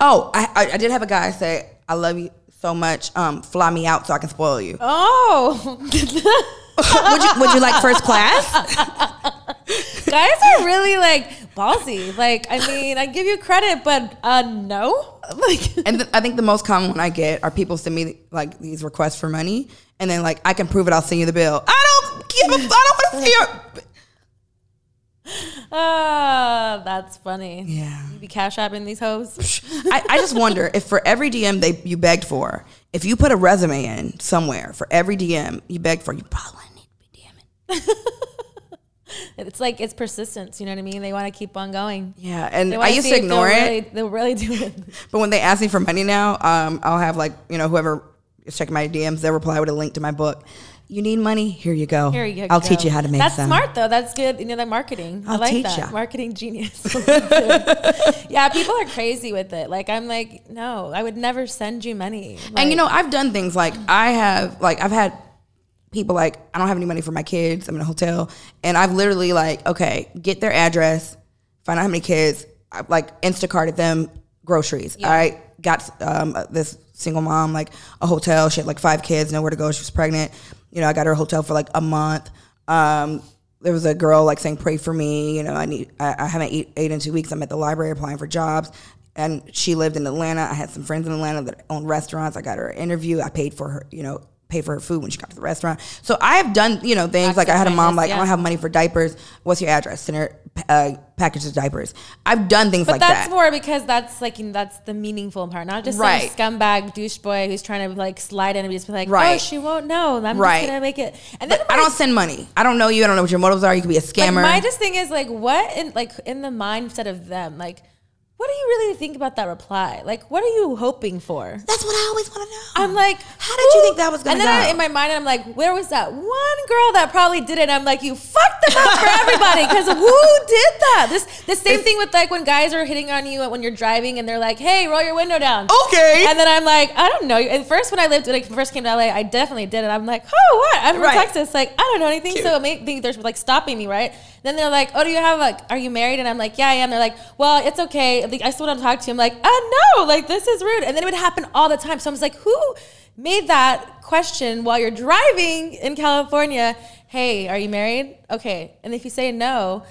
Oh, I, I I did have a guy say, "I love you so much. Um, fly me out so I can spoil you." Oh, would you Would you like first class? guys are really like ballsy. Like, I mean, I give you credit, but uh, no. Like, And th- I think the most common one I get are people send me like these requests for money, and then like I can prove it. I'll send you the bill. I don't give a. I don't want to see your. ah, that's funny. Yeah. You be cash apping these hoes. I, I just wonder if for every DM they you begged for, if you put a resume in somewhere for every DM you begged for, you probably wouldn't need to be DMing. It's like it's persistence. You know what I mean? They want to keep on going. Yeah, and I used to if they'll ignore it, Really, they'll really do it. but when they ask me for money now, um, I'll have like you know whoever is checking my DMs, they'll reply with a link to my book. You need money? Here you go. Here you I'll go. teach you how to make That's some. smart though. That's good. You know, like marketing. I I'll like teach that. ya. Marketing genius. yeah, people are crazy with it. Like I'm like, no, I would never send you money. And you know, I've done things like I have, like I've had people like I don't have any money for my kids. I'm in a hotel, and I've literally like, okay, get their address, find out how many kids. I've like Instacarted them groceries. I got um, this single mom like a hotel. She had like five kids, nowhere to go. She was pregnant. You know, I got her a hotel for like a month. Um, there was a girl like saying, "Pray for me." You know, I need. I, I haven't eat, ate in two weeks. I'm at the library applying for jobs, and she lived in Atlanta. I had some friends in Atlanta that own restaurants. I got her an interview. I paid for her. You know, pay for her food when she got to the restaurant. So I have done you know things like I had a mom like yeah. I don't have money for diapers. What's your address? Send her uh, package of diapers. I've done things But like that's that. That's more because that's like you know, that's the meaningful part, not just Right. some scumbag douche boy who's trying to like slide in and just be like, oh, Right. she won't know. I'm Right. just gonna make it. And then I don't send money. I don't know you. I don't know what your motives are. You could be a Like scammer. my just thing is like what in like in the mindset of them, like what do you really think about that reply? Like what are you hoping for? that's what I always want to know. I'm like, How did you think that was gonna And then? I, in my mind, I'm like, where was that one girl that probably did it? I'm like, you fucked them up for everybody because who did that? This the same thing with like when guys are hitting on you when you're driving and they're like, hey, roll your window down. Okay. And then I'm like, I don't know. And first, when I lived, when I first came to LA, I definitely did it. I'm like, oh, what? I'm from Right. Texas. Like, I don't know anything. Cute. So maybe they're like stopping me, right? Then they're like, oh, do you have like, are you married? And I'm like, yeah, I am. They're like, well, it's okay. I still want to talk to you. I'm like, oh, no, like, this is rude. And then it would happen all the time. So I was like, who made that question while you're driving in California? Hey, are you married? Okay. And if you say no,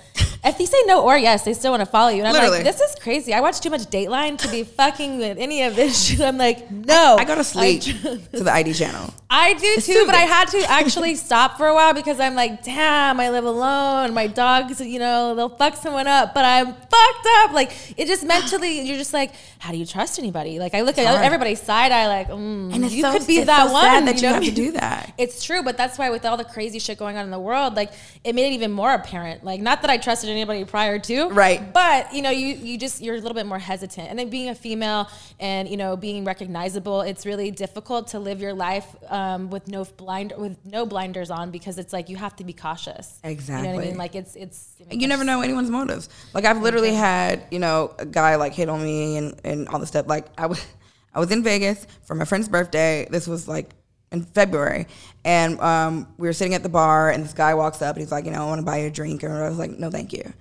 if they say no or yes, they still want to follow you. And I'm Literally. like, this is crazy. I watch too much Dateline to be fucking with any of this shit. I'm like, no. I go to sleep to the ID channel. I do too, but I had to actually stop for a while because I'm like, damn, I live alone. My dogs, you know, they'll fuck someone up, but I'm fucked up. Like, it just mentally, you're just like, how do you trust anybody? Like, I look at hard. everybody's side eye, like, mm, And it's you so, could be it's that so one. that you, know have to do that. It's true, but that's why with all the crazy shit going on in the world, like it made it even more apparent. Like not that I trusted anybody prior to, Right. But you know, you you just you're a little bit more hesitant. And then being a female and you know being recognizable, it's really difficult to live your life um, with no blind with no blinders on because it's like you have to be cautious. Exactly. You know what. I mean? Like it's it's you never know anyone's motives. Like I've literally had, you know, a guy like hit on me and, and all this stuff. Like I was I was in Vegas for my friend's birthday. This was like in February. And um, we were sitting at the bar and this guy walks up and he's like, you know, I want to buy you a drink. And I was like, no, thank you.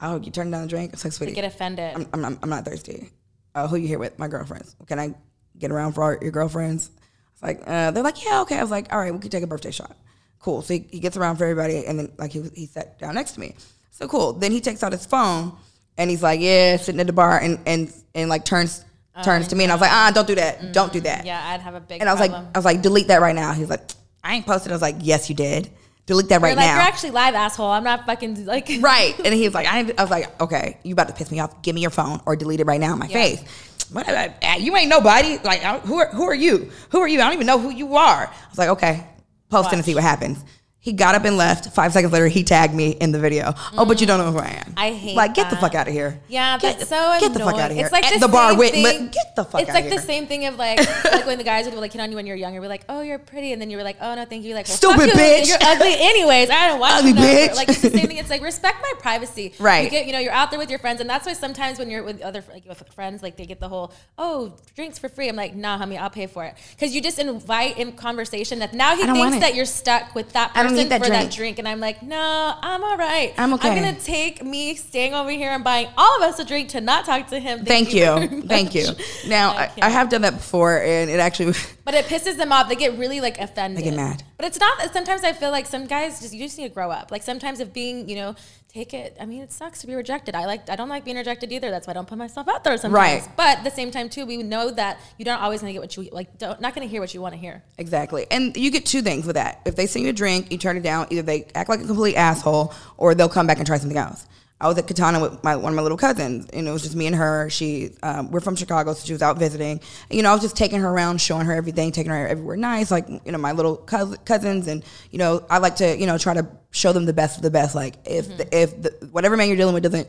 Oh, you turned down the drink? It's like, sweetie, get offended. I'm, I'm, not, I'm not thirsty. Uh, who you here with? My girlfriends. Can I get around for our, your girlfriends? It's like, uh, they're like, yeah, okay. I was like, all right, we could take a birthday shot. Cool. So he, he gets around for everybody, and then like he, he sat down next to me. So cool. Then he takes out his phone, and he's like, yeah, sitting at the bar, and and and like turns turns to me, and I was like, ah, don't do that, don't do that. yeah, I'd have a big And I was like. I was like, delete that right now. He's like, I ain't posted. I was like, yes, you did. Delete that right like now. you're actually live, asshole. I'm not fucking like Right. And he was like, I, I was like, okay, you about to piss me off. Give me your phone or delete it right now in my face. What, uh, you ain't nobody. Like, uh, who are, who are you? Who are you? I don't even know who you are. I was like, okay, post it and see what happens. He got up and left. Five seconds later, he tagged me in the video. Oh, but you don't know who I am. I hate like get the fuck out of here. Yeah, get, that's so get the fuck annoying. out of here. It's like At the, the bar. same Wait, thing. but get the fuck out of here. It's like of the same thing of like, like when the guys would like hit on you when you're younger. We're like, oh, you're pretty, and then you were like, oh no, thank you. Like, well, Stupid you. bitch. You're ugly, anyways. I don't watch Ugly you no bitch. Like it's the same thing. It's like respect my privacy. Right. You get, you know, you're out there with your friends, and that's why sometimes when you're with other like with friends, like they get the whole oh drinks for free. I'm like, nah, homie, I'll pay for it because you just invite in conversation that now he I don't want thinks that you're stuck with that person need that for that drink. drink, and I'm like, no, I'm all right. I'm okay. I'm gonna take me staying over here and buying all of us a drink to not talk to him. Thank very you. Thank you. Now, I I. I have done that before, and it actually, But it pisses them off. They get really like offended. They get mad. But it's not. Sometimes I feel like some guys just you just need to grow up. Like sometimes if being you know take it. I mean it sucks to be rejected. I like I don't like being rejected either. That's why I don't put myself out there sometimes. Right. But at the same time too, we know that you're not always gonna get what you like. Don't, not gonna hear what you want to hear. exactly. And you get two things with that. If they send you a drink, you turn it down, either they act like a complete asshole or they'll come back and try something else. I was at Katana with my, one of my little cousins, and it was just me and her. She, um, we're from Chicago, so she was out visiting. You know, I was just taking her around, showing her everything, taking her everywhere nice, like you know, my little cous- cousins, and you know, I like to, you know, try to show them the best of the best. Like if the, if the, whatever man you're dealing with doesn't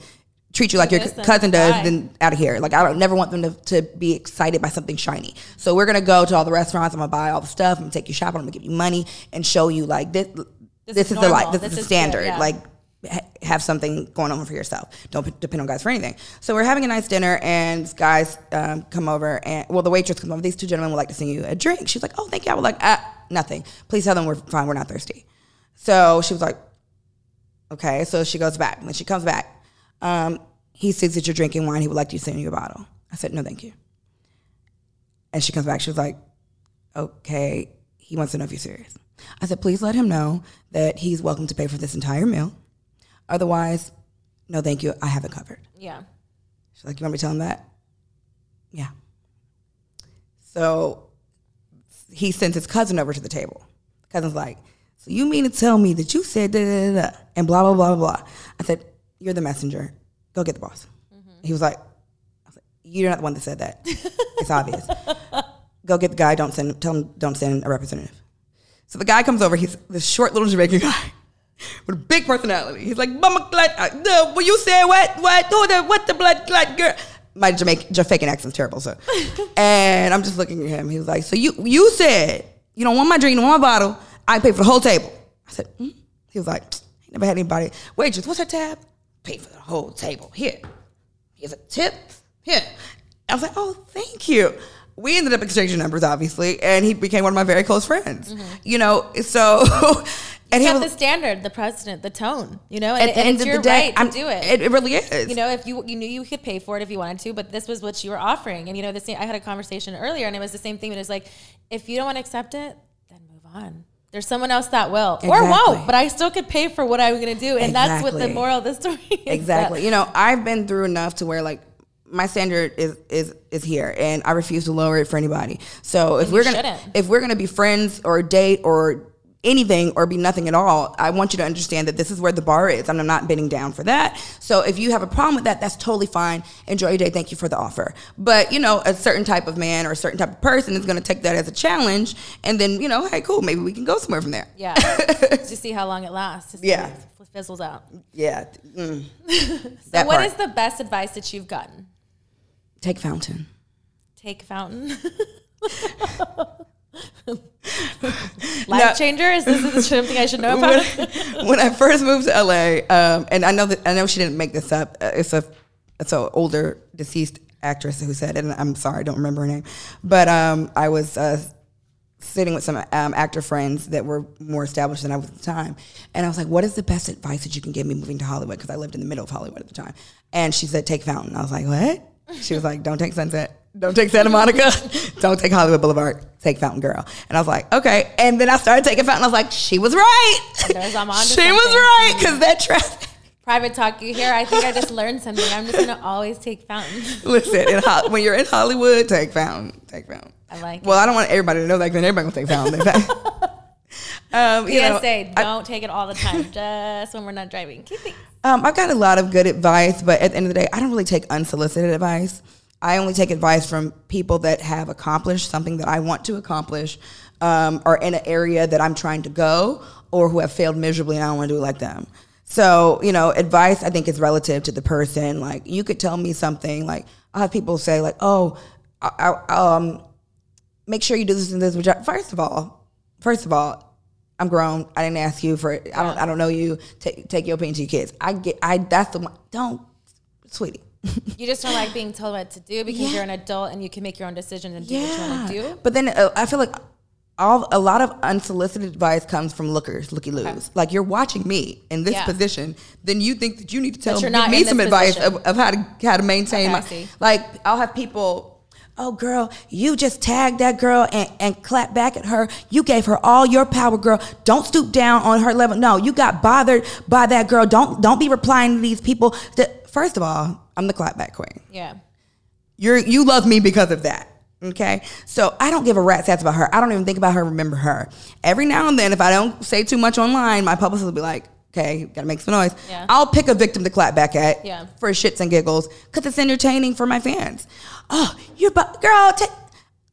treat you like your cousin does, bye. then out of here. Like I don't never want them to, to be excited by something shiny. So we're gonna go to all the restaurants. I'm gonna buy all the stuff. I'm gonna take you shopping. I'm gonna give you money and show you like this. This, is is, the like. This, This is the good, standard. yeah. Like have something going on for yourself. Don't depend on guys for anything. So we're having a nice dinner, and guys um, come over, and well, the waitress comes over. These two gentlemen would like to send you a drink. She's like, "Oh, thank you." I was like, "Ah, nothing. Please tell them we're fine. We're not thirsty." So she was like, "Okay." So she goes back. When she comes back, um, he sees that you're drinking wine. He would like to send you a bottle. I said, "No, thank you." And she comes back. She was like, "Okay." He wants to know if you're serious. I said, "Please let him know that he's welcome to pay for this entire meal. Otherwise, no, thank you. I have it covered." Yeah. She's like, "You want me to tell him that?" Yeah. So he sends his cousin over to the table. Cousin's like, "So you mean to tell me that you said da da da, da and blah blah blah blah blah?" I said, "You're the messenger. Go get the boss." Mm-hmm. He was like, I was like, "You're not the one that said that. it's obvious. Go get the guy. Don't send. Tell him don't send a representative." So the guy comes over. He's this short little Jamaican guy with a big personality. He's like, "Mama, blood. Uh, the, well, you said what? What? Who the? What the blood clot girl?" My Jamaican Jamaican accent's terrible, so. and I'm just looking at him. He was like, "So you you said you don't want my drink, you don't want my bottle. I pay for the whole table." I said, hmm? "He was like, ain't never had anybody. Waitress, what's her tab? Pay for the whole table. Here, here's a tip. Here." I was like, "Oh, thank you." We ended up exchanging numbers, obviously, and he became one of my very close friends. You know, so and Set the standard, the precedent, the tone. You know, at and, the and end it's of your the day, right I'm- do it. It, it really is. you know, if you you knew you could pay for it if you wanted to, but this was what you were offering. And you know, the same. I had a conversation earlier, and it was the same thing. It was like, if you don't want to accept it, then move on. There's someone else that will, or Exactly. won't. But I still could pay for what I'm going to do, and that's what the moral of the story is. exactly. You know, I've been through enough to where like my standard is is is here, and I refuse to lower it for anybody. So if And we're gonna shouldn't. if we're gonna be friends or date or anything or be nothing at all, I want you to understand that this is where the bar is. and I'm not bending down for that. So if you have a problem with that, that's totally fine. Enjoy your day. Thank you for the offer. But you know, a certain type of man or a certain type of person is going to take that as a challenge, and then you know, hey, cool, maybe we can go somewhere from there. Yeah, to see how long it lasts. see Yeah. it fizzles out. Yeah. Mm. So, what part. is the best advice that you've gotten? Take fountain. Take fountain. Life changer? Is this something I should know about? when, when I first moved to LA, um, and I know that I know she didn't make this up. uh, It's a it's an older deceased actress who said it, and I'm sorry, I don't remember her name. But um, I was uh, sitting with some um, actor friends that were more established than I was at the time, and I was like, "What is the best advice that you can give me moving to Hollywood?" Because I lived in the middle of Hollywood at the time, and she said, "Take Fountain." I was like, "What?" She was like, "Don't take Sunset." Don't take Santa Monica. Don't take Hollywood Boulevard. Take Fountain Girl. And I was like, okay. And then I started taking Fountain. I was like, she was right. There's- I'm onto she was right because that traffic. Private talk you hear. I think I just learned something. I'm just gonna always take fountain. Listen, in Ho- when you're in Hollywood, take Fountain. Take Fountain. I like Well, I don't want everybody to know that because then everybody gonna take Fountain. um, you know, PSA, I- don't take it all the time. Just when we're not driving. Keep. Um, I've got a lot of good advice, but at the end of the day, I don't really take unsolicited advice. I only take advice from people that have accomplished something that I want to accomplish. um, are in an area that I'm trying to go or who have failed miserably and I don't want to do it like them. So, you know, advice I think is relative to the person. Like, you could tell me something, like, i have people say, like, oh, I, I, um, make sure you do this and this. Which I, first of all, first of all, I'm grown. I didn't ask you for it. I don't. I don't know you. Take take your opinion to your kids. I get. I. That's the one. Don't, sweetie. You just don't like being told what to do because yeah. you're an adult and you can make your own decisions and do yeah. what you want to do. But then uh, I feel like all a lot of unsolicited advice comes from lookers, looky loos. Okay. Like you're watching me in this yeah. position, then you think that you need to tell me some advice of, of, how to how to maintain okay, my. Like I'll have people oh girl you just tagged that girl and, and clap back at her you gave her all your power girl don't stoop down on her level no you got bothered by that girl don't don't be replying to these people that, first of all i'm the clapback queen yeah you're you love me because of that okay so i don't give a rat's ass about her i don't even think about her remember her every now and then if i don't say too much online my publicist will be like okay, gotta make some noise. Yeah. I'll pick a victim to clap back at yeah. for shits and giggles because it's entertaining for my fans oh, you're, bu- girl, t-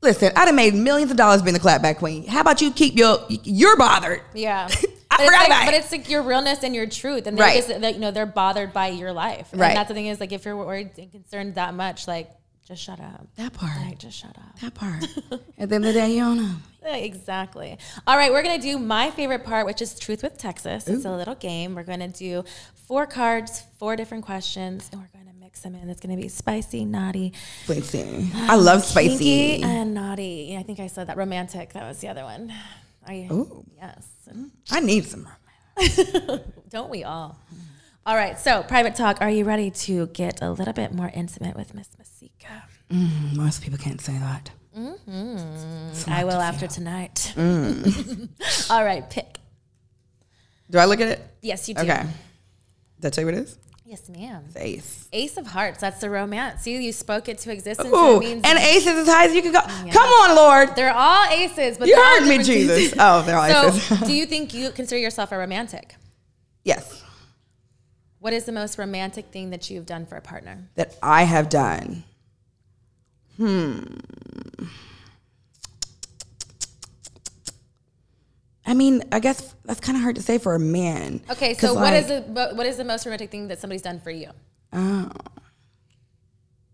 listen, I'd have made millions of dollars being the clapback queen. How about you keep your, you're bothered. Yeah. I but forgot like, about But it's like your realness and your truth. And they're right. just, you know, they're bothered by your life. Right. And that's the thing is like, if you're worried and concerned that much, like, just shut up. That part. Like, just shut up. That part. At the end of the day, you don't know. Exactly. All right, we're gonna do my favorite part, which is Truth with Texas. Ooh. It's a little game. We're gonna do four cards, four different questions, and we're gonna mix them in. It's going to be spicy, naughty. Spicy. I love spicy. and naughty. I think I said that. Romantic. That was the other one. I, Ooh. Yes. I need some Don't we all? All right. So, private talk. Are you ready to get a little bit more intimate with Miss Masika? Mm, most people can't say that. Mm-hmm. I will after tonight. Mm. all right. Pick. Do I look at it? Yes, you do. Okay. Did I tell you what it is? Yes, ma'am. It's ace. Ace of hearts. That's the romance. See, you spoke it to existence. Ooh, and aces as high as you can go. Yeah. Come on, Lord. They're all aces, but you heard me, Jesus. oh, they're all so, aces. do you think you consider yourself a romantic? Yes. What is the most romantic thing that you've done for a partner? That I have done. Hmm. I mean, I guess that's kind of hard to say for a man. Okay, so what like, is the what is the most romantic thing that somebody's done for you? Oh.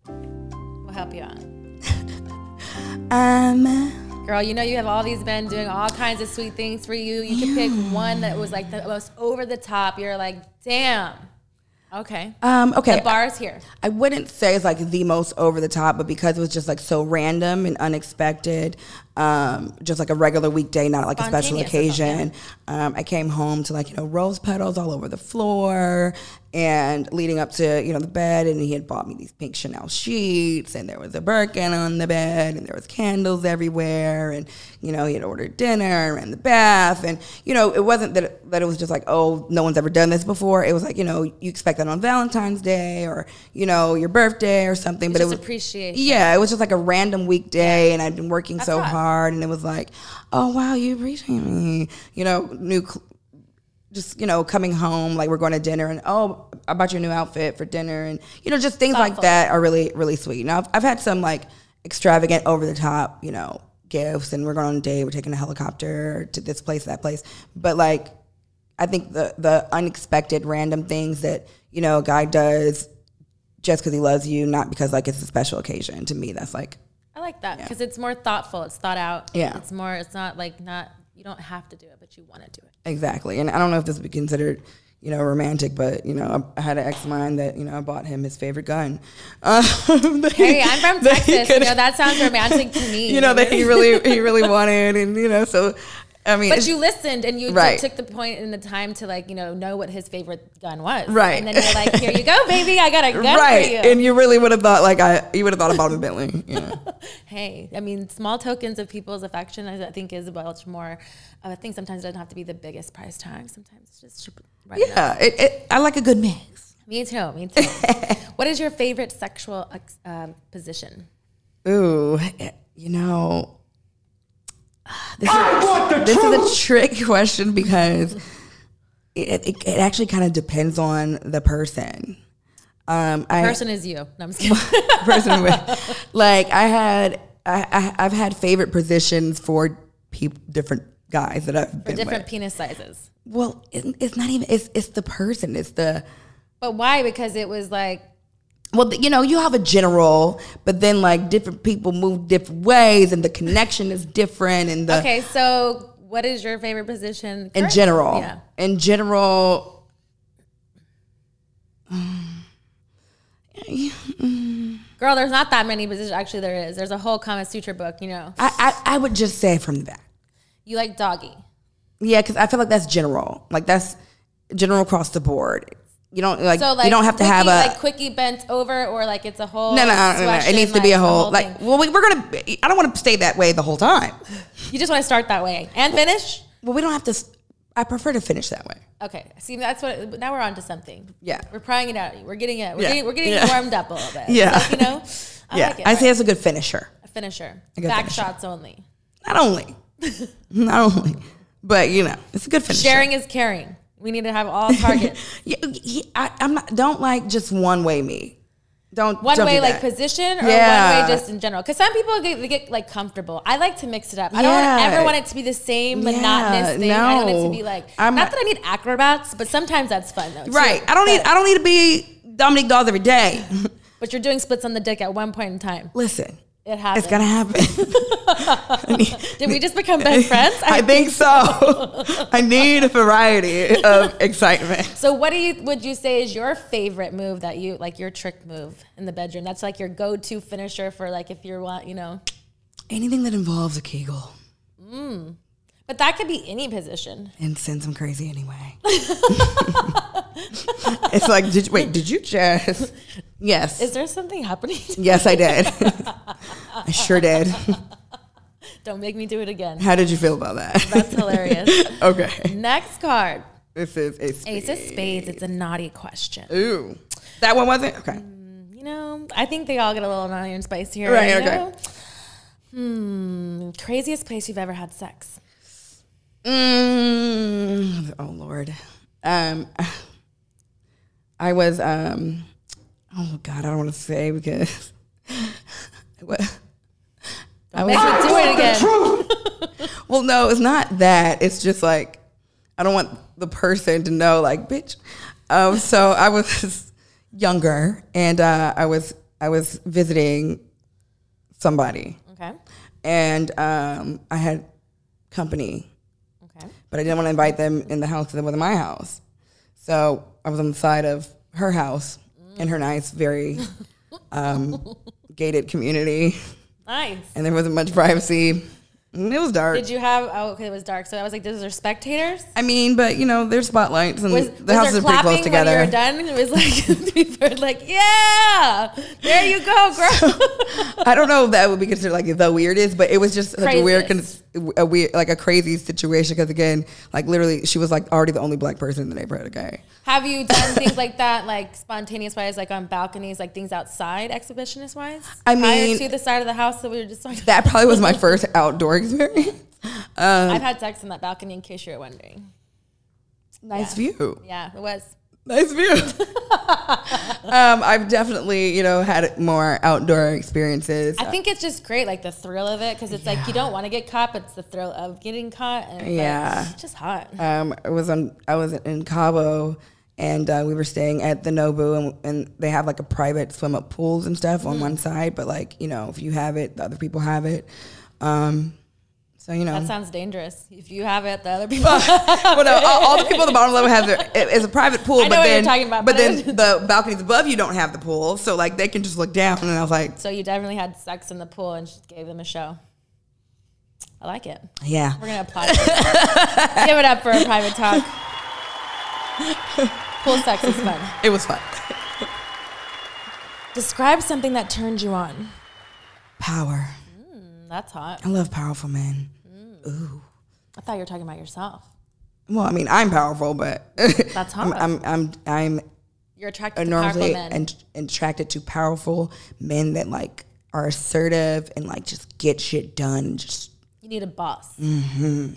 We'll help you out. um. Girl, you know you have all these men doing all kinds of sweet things for you. You can pick one that was like the most over the top. You're like, damn. Okay. Um, okay. The bar is here. I wouldn't say it's like the most over the top, but because it was just like so random and unexpected, um, just like a regular weekday, not like a special occasion. Um, I came home to like you know rose petals all over the floor, and leading up to you know the bed and he had bought me these pink chanel sheets and there was a birkin on the bed and there was candles everywhere and you know he had ordered dinner and the bath and you know it wasn't that it, that it was just like oh no one's ever done this before. It was like you know you expect that on valentine's day or you know your birthday or something it's but it was appreciation. Yeah it was just like a random weekday and i'd been working That's so hot. hard and it was like oh wow you appreciate me. You know new just you know coming home like we're going to dinner and oh I bought your new outfit for dinner and you know just things Thoughtful. like that are really really sweet. Now I've, I've had some like extravagant over the top you know gifts and we're going on a date we're taking a helicopter to this place that place but like I think the the unexpected random things that you know a guy does just because he loves you not because like it's a special occasion to me that's like I like that because yeah. it's more thoughtful it's thought out yeah it's more it's not like not you don't have to do it but you want to do it Exactly. And I don't know if this would be considered, you know, romantic, but, you know, I had an ex of mine that, you know, I bought him his favorite gun. Um, hey, I'm from Texas. You know, that sounds romantic to me. You know, that he really, he really wanted. And, you know, so I mean, but you listened and you right. took the point and the time to like you know know what his favorite gun was, right? And then you're like, here you go, baby, I got a gun right. for you. And you really would have thought like I, you would have thought about a Bentley. You know? hey, I mean, small tokens of people's affection, I think, is much more. I think sometimes it doesn't have to be the biggest price tag. Sometimes it's just right yeah. It, it, I like a good mix. Me too. Me too. what is your favorite sexual uh, position? Ooh, you know, this, is, this is a trick question because it, it, it actually kind of depends on the person. Um, I, person is you. No, I'm just kidding. person with, like I had, I, I, I've had favorite positions for people, different guys that I've For been different with. penis sizes. Well, it, it's not even. It's it's the person. It's the But why? Because it was like well, you know, you have a general, but then like different people move different ways, and the connection is different, and the okay. So what is your favorite position in general, Yeah. in general. Girl, there's not that many positions. Actually, there is. There's a whole Kama Sutra book. You know, I, I, I would just say from the back. you like doggy. Yeah, because I feel like that's general. Like that's general across the board. You don't like, So like you don't have to quickie, have a like quickie bent over, or like it's a whole. no, no, no, no, no. It needs to be a the whole like. thing. Well, we, we're gonna. I don't want to stay that way the whole time. You just want to start that way and finish. Well, we don't have to. i prefer to finish that way. Okay, see that's what. Now we're on to something. Yeah. we're prying it out. We're getting it. We're Yeah. getting. We're getting Yeah. warmed up a little bit. Yeah. Like, you know. I yeah, like it. I All say right. it's a good finisher. a finisher. a good Back finisher. shots only. Not only, not only, but you know, it's a good finisher. Sharing is caring. We need to have all targets. Yeah, yeah, I, I'm not. Don't like just one way me. Don't One don't way do like position or Yeah. one way just in general. Because some people get, they get like comfortable. I like to mix it up. I don't ever want it to be the same Yeah, monotonous thing. I want it to be like I'm- not that I need acrobats, but sometimes that's fun though. too. Right. I don't need. I don't need to be Dominique Dawes every day. but you're doing splits on the dick at one point in time. Listen, It happens. it's gonna happen. Did we just become best friends? I think so. I need a variety of excitement. So what do you would you say is your favorite move that you like your trick move in the bedroom? That's like your go-to finisher for like if you're want, you know. Anything that involves a Kegel mm. But that could be any position. and sends them crazy anyway. it's like, did you, wait? Did you just? Yes. Is there something happening? yes, I did. I sure did. Don't make me do it again. How did you feel about that? That's hilarious. okay. Next card. This is a spade. Ace of Spades. It's a naughty question. Ooh, that one wasn't okay. You know, I think they all get a little naughty and spicy here. Right, you okay. know? Hmm. Craziest place you've ever had sex. Mm, oh Lord. Um, I was um, oh God, I don't want to say because what. I was, do it again. well, no, it's not that. It's just like I don't want the person to know, like, bitch. Um, so I was younger, and uh, I was I was visiting somebody, Okay. and um, I had company Okay. but I didn't want to invite them in the house because it wasn't my house. So I was on the side of her house in her nice, very um, gated community, Nice. and there wasn't much privacy. And it was dark. Did you have? Oh, okay. It was dark. So I was like, "Those are spectators." I mean, but you know, there's spotlights and Was, the was houses are pretty close together. when you were done? It was like people were like, "Yeah, there you go, girl." I don't know if that would be considered like the weirdest, but it was just such a weird, a weird, like a crazy situation. Because again, like literally, she was like already the only black person in the neighborhood. Okay, Have you done things like that, like spontaneous wise, like on balconies, like things outside, exhibitionist wise? I mean- to the side of the house that we were just talking. that probably was my first outdoor experience. Um, I've had sex in that balcony, in case you're wondering. nice view. Yeah, it was. Nice view. um, I've definitely, you know, had more outdoor experiences. I think it's just great, like the thrill of it, because it's like you don't want to get caught, but it's the thrill of getting caught. And Yeah. it's just hot. um, I was on, I was in Cabo, and uh, we were staying at the Nobu, and, and they have like a private swim up pools and stuff on one side. But like, you know, if you have it, the other people have it. Um, so you know, That sounds dangerous. If you have it, the other people. well, no, all, all the people at the bottom level have their. It, it's a private pool, I know but then, talking about, but but then the balconies above you don't have the pool, so like they can just look down. And I was like, so you definitely had sex in the pool and just gave them a show. I like it. yeah, We're gonna applaud. it. Give it up for a private talk. Pool sex is fun. it was fun. Describe something that turned you on. Power. Hmm, that's hot. I love powerful men. I thought you were talking about yourself. Well, I mean, I'm powerful, but That's I'm. I'm I'm I'm You're attracted to powerful men. and attracted to powerful men that like are assertive and like just get shit done, just you need a boss. Mm-hmm.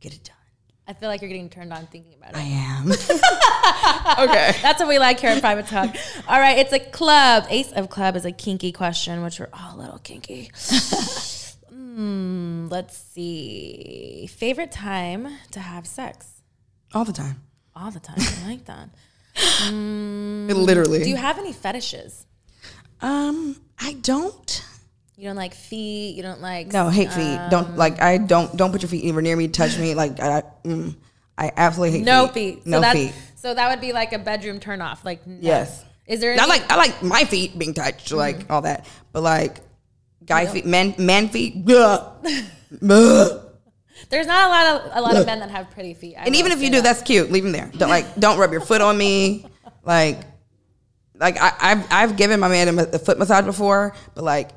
get it done. I feel like you're getting turned on thinking about it. I am. okay. That's what we like here at Private Talk. All right, it's a club. Ace of club is a kinky question, which we're all a little kinky. Mm, Let's see. Favorite time to have sex? All the time. All the time. I like that. Literally. Do you have any fetishes? um, I don't. You don't like feet. You don't like No, hate feet. don't like. I don't. Don't put your feet anywhere near me. Touch me. Like I. Mm, I absolutely hate no feet. feet. So No that's, feet. So that would be like a bedroom turn off. Like no. Yes. Is there? Any, I like. I like my feet being touched. Like Mm-hmm. all that. But like, guy feet, man, man feet. There's not a lot of a lot of men that have pretty feet. I And even if you do, that. that's cute. Leave them there. Don't like. Don't rub your foot on me. Like, like I, I've I've given my man a, a foot massage before, but like,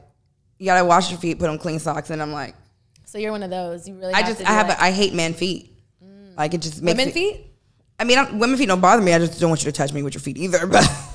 you gotta wash your feet, put on clean socks, and I'm like, So you're one of those. You really. I have just I have like, a, I hate man feet. Like it just makes women me- feet. I mean, I, women feet don't bother me. I just don't want you to touch me with your feet either. But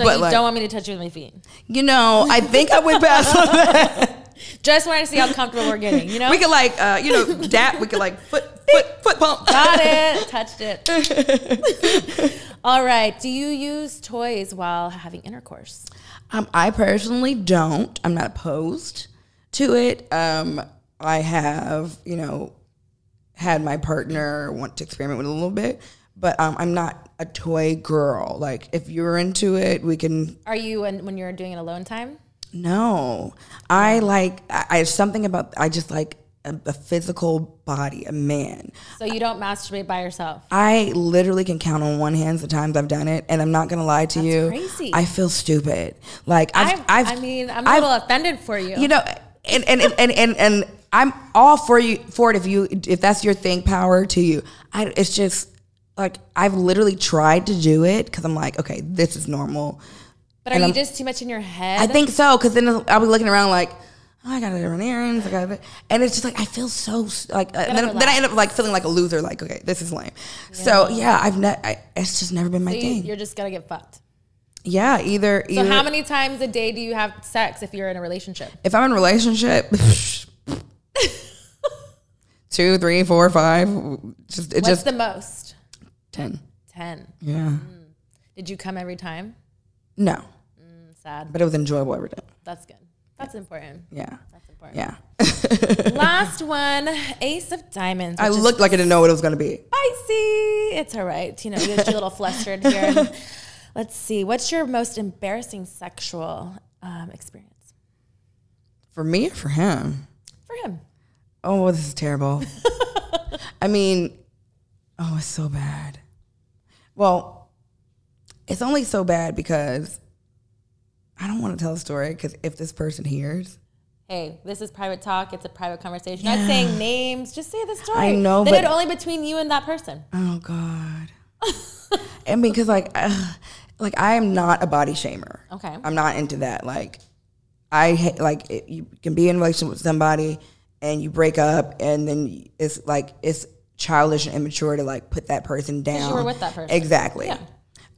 So but you like, don't want me to touch you with my feet. you know, I think I went past on that. Just wanted to see how comfortable we're getting. You know. We could like, uh, you know, dap. We could like foot foot foot pump. Got it. Touched it. All right. Do you use toys while having intercourse? Um, I personally don't. I'm not opposed to it. Um, I have, you know, had my partner want to experiment with it a little bit, but um, I'm not a toy girl. Like, if you're into it, we can. Are you when, when you're doing it alone time? No, I like. I, I something about. I just like a, a physical body, a man. So you don't masturbate by yourself. I literally can count on one hand the times I've done it, and I'm not gonna lie to you. crazy. I feel stupid. Like I've, I, I've, I mean, I'm a I've- little offended for you. you know and and, and and and and i'm all for you for it if you if that's your thing power to you i it's just like i've literally tried to do it because i'm like okay this is normal but are and you I'm- just too much in your head? i think so because then i'll be looking around like oh, i gotta run errands i gotta and it's just like i feel so like uh, then, then i end up like feeling like a loser like okay this is lame so yeah i've ne- I, it's just never been my So you, thing you're just gonna get fucked. yeah either So either how many times a day do you have sex if you're in a relationship? if I'm in a relationship, two, three, four, five, just it What's just the most? Ten. Ten. Yeah. Did you come every time? No, Sad. but it was enjoyable every day. That's good. That's important. Yeah. That's important. Yeah. Last one, Ace of Diamonds. I looked like I didn't know what it was gonna be. spicy. It's all right. You know, you're a little flustered here. Let's see. What's your most embarrassing sexual um, experience For me or for him? for him? Oh, this is terrible. I mean, oh, it's so bad. Well, it's only so bad because I don't want to tell a story because if this person hears, Hey, this is private talk. It's a private conversation. Not saying names. Just say the story. I know, Then but- only between you and that person. Oh God. I mean, because like, uh, like I am not a body shamer. Okay. I'm not into that. Like, I like it, you can be in a relationship with somebody and you break up, and then it's like it's childish and immature to like put that person down. you were with that person. Exactly. Yeah.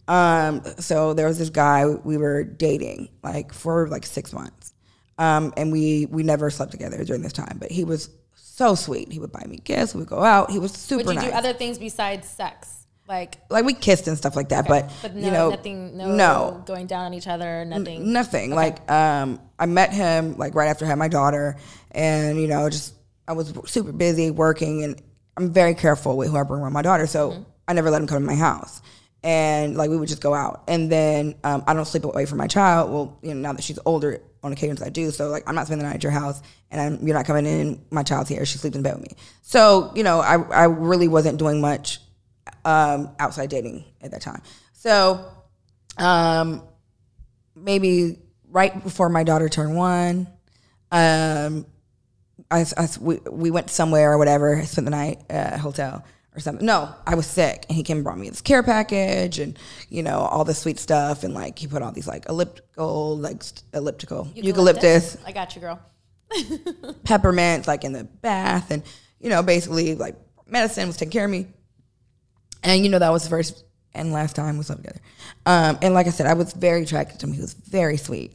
Um. So there was this guy we were dating like for like six months, um, and we we never slept together during this time. But he was so sweet. He would buy me gifts. We would go out. He was super Would you nice do other things besides sex? Like, like we kissed and stuff like that, but, but no, you know, nothing, no, no, going down on each other, nothing. nothing. Like, um, I met him like right after I had my daughter, and you know, just I was super busy working, and I'm very careful with who I bring around my daughter, so Mm-hmm. I never let him come to my house. And like we would just go out, and then um, I don't sleep away from my child. Well, you know, now that she's older, on occasions I do. So like I'm not spending the night at your house, and I'm, you're not coming in. My child's here; she sleeps in bed with me. So you know, I I really wasn't doing much um, outside dating at that time. So, um, maybe right before my daughter turned one, um, I, I- we, we went somewhere or whatever, I spent the night at a hotel or something. No, I was sick, and he came and brought me this care package and you know all this sweet stuff, and like he put all these like elliptical, like elliptical eucalyptus I got you, girl. peppermints like in the bath and you know basically like medicine was taking care of me and you know that was the first and last time we slept together um, and like i said i was very attracted to him he was very sweet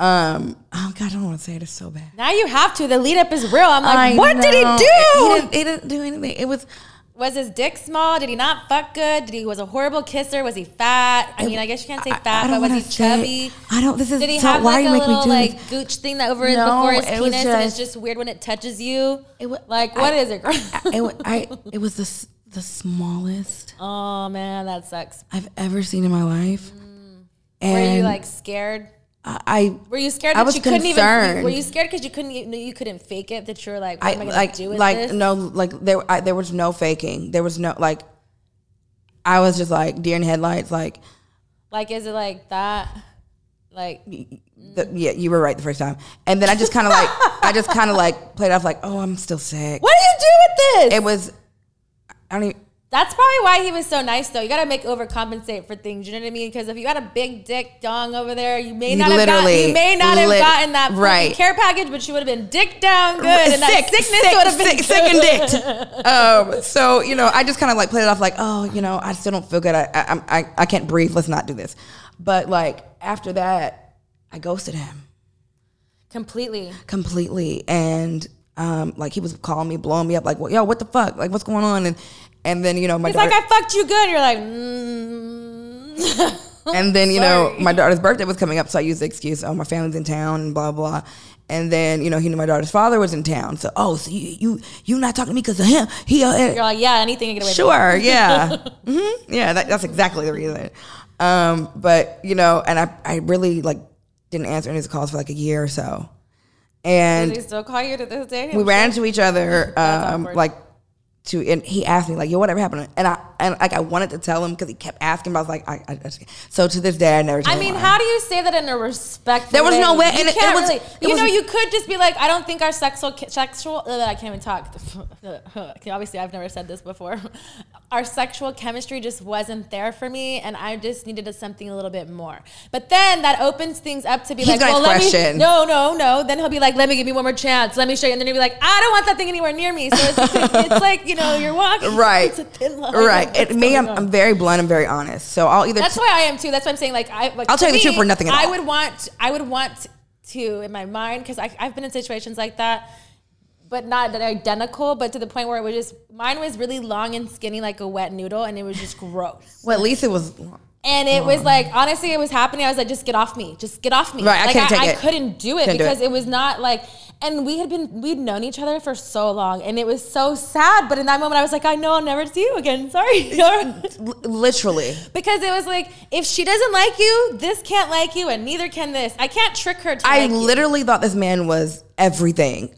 um, oh god i don't want to say it it's so bad Now you have to. The lead up is real. I'm like, I what did he know. do? he didn't, he didn't do anything it was Was his dick small? Did he not fuck good? Did he was a horrible kisser? Was he fat? I mean, I guess you can't say fat, I but was he chubby? I don't- this is- Did he so have why like a little like this? gooch thing that over his No, before his it was penis, and it's just- just weird when it touches you? It wa- like what I- is it? girl? it, I, it was the, the smallest oh man, that sucks. I've ever seen in my life. And Were you like scared? I, Were you scared I that was you couldn't even? concerned. Were you scared because you couldn't even, you couldn't fake it? That you're like, what I am I gonna like do with like this? no like there I, there was no faking. There was no like I was just like deer in headlights. Like Like, is it like that? Like, the, yeah, you were right the first time. And then I just kind of like I just kind of like played off like oh I'm still sick. what do you do with this? It was I don't even, That's probably why he was so nice, though. You gotta make overcompensate for things. You know what I mean? Because if you got a big dick dong over there, you may not have gotten, you may not have lit- gotten that right. care package, but you would have been dick down good, and that sick, sickness sick, would have been sick, sick and dicked. um, so you know, I just kind of like played it off like, oh, you know, I still don't feel good. I, I, I'm- I, I can't breathe. Let's not do this. But like after that, I ghosted him completely. completely, and um, like he was calling me, blowing me up, like, well, yo, what the fuck? Like, what's going on? And and then you know, my He's daughter, like, I fucked you good. You're like, mm. and then you know, my daughter's birthday was coming up, so I used the excuse, oh, my family's in town, and blah blah. And then you know, he knew my daughter's father was in town, so oh, so you you you not talking to me because of him? He uh, You're like, yeah, anything to get away. Sure, yeah, hmm yeah. That, that's exactly the reason. Um, but you know, and I, I really like didn't answer any of his calls for like a year or so, and he still call you to this day? we ran into each other, um, like to, and he asked me like, "Yo, whatever happened?" And I, and like, I wanted to tell him because he kept asking, but I was like, I, I, just, so to this day, I never. I mean, how do you say that in a respectful way? There was no way, You and it- it was- really. it You was- know, you could just be like, I don't think our sexual sexual. Uh, I can't even talk. Obviously, I've never said this before. Our sexual chemistry just wasn't there for me, and I just needed something a little bit more. But then that opens things up to be He's like, well, let me. No, no, no. Then he'll be like, let me give me one more chance. Let me show you, and then he'll be like, I don't want that thing anywhere near me. So it's, it's like you know, you're walking. Right. It's a thin line. right? It, me, I'm. I'm very blunt. I'm very honest. So I'll either That's why I am too. That's why I'm saying like I. Like, I'll tell you the truth for nothing at I all. would want. I would want to in my mind because I've been in situations like that, but not that identical, but to the point where it was just mine was really long and skinny like a wet noodle, and it was just gross. well, at least it was. And it was like honestly, it was happening. I was like, just get off me, just get off me. Right, I like, couldn't take I, it. couldn't do it Couldn't do because it. it. was not like. And we had been we'd known each other for so long, and it was so sad. But in that moment, I was like, I know I'll never see you again. Sorry. Literally. Because it was like, if she doesn't like you, this can't like you, and neither can this. I can't trick her to I like you. literally thought this man was everything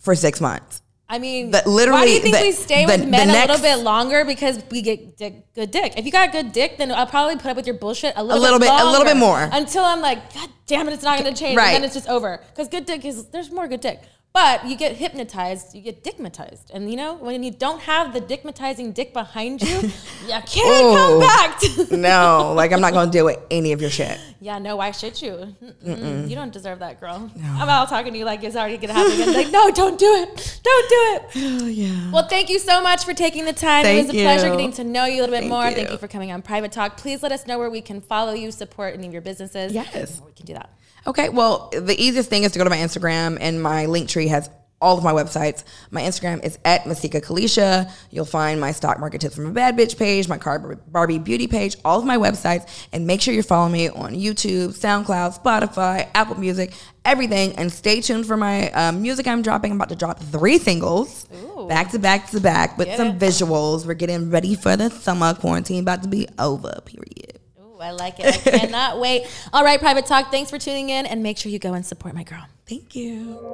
for six months. I mean, But literally, why do you think the- we stay the- with men the a little bit longer? Because we get dick, good dick. If you got a good dick, then I'll probably put up with your bullshit a little, little bit- a little bit more. until I'm like, God damn it, it's not going to change. Right. And then it's just over. Because good dick is there's more good dick. But you get hypnotized, you get dickmatized. And you know, when you don't have the dickmatizing dick behind you, you can't come back. No, like I'm not going to deal with any of your shit. Yeah, no, why should you? Mm-mm. You don't deserve that, girl. I'm out talking to you like it's already gonna happen again. Like, no, don't do it. Don't do it. Oh yeah. Well, thank you so much for taking the time. Thank it was a pleasure getting to know you a little bit Thank more. Thank you. you for coming on Private Talk. Please let us know where we can follow you, support any of your businesses. Yes. We can do that. Okay, well, the easiest thing is to go to my Instagram, and my link tree has all of my websites. My Instagram is at Masika Kalysha. You'll find my stock market tips from a bad bitch page, my car Barbie beauty page, all of my websites, and make sure you're following me on YouTube, SoundCloud, Spotify, Apple Music, everything. And stay tuned for my um, music I'm dropping. I'm about to drop three singles, Ooh. back to back to back, with Get some it. visuals. We're getting ready for the summer quarantine, about to be over. Period. Ooh, I like it. I cannot wait. All right, Private Talk. Thanks for tuning in, and make sure you go and support my girl. Thank you.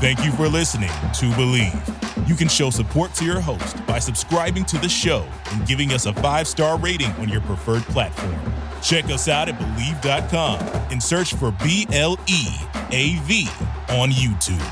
Thank you for listening to Bleav. You can show support to your host by subscribing to the show and giving us a five star rating on your preferred platform. Check us out at Bleav.com and search for B L E A V on YouTube.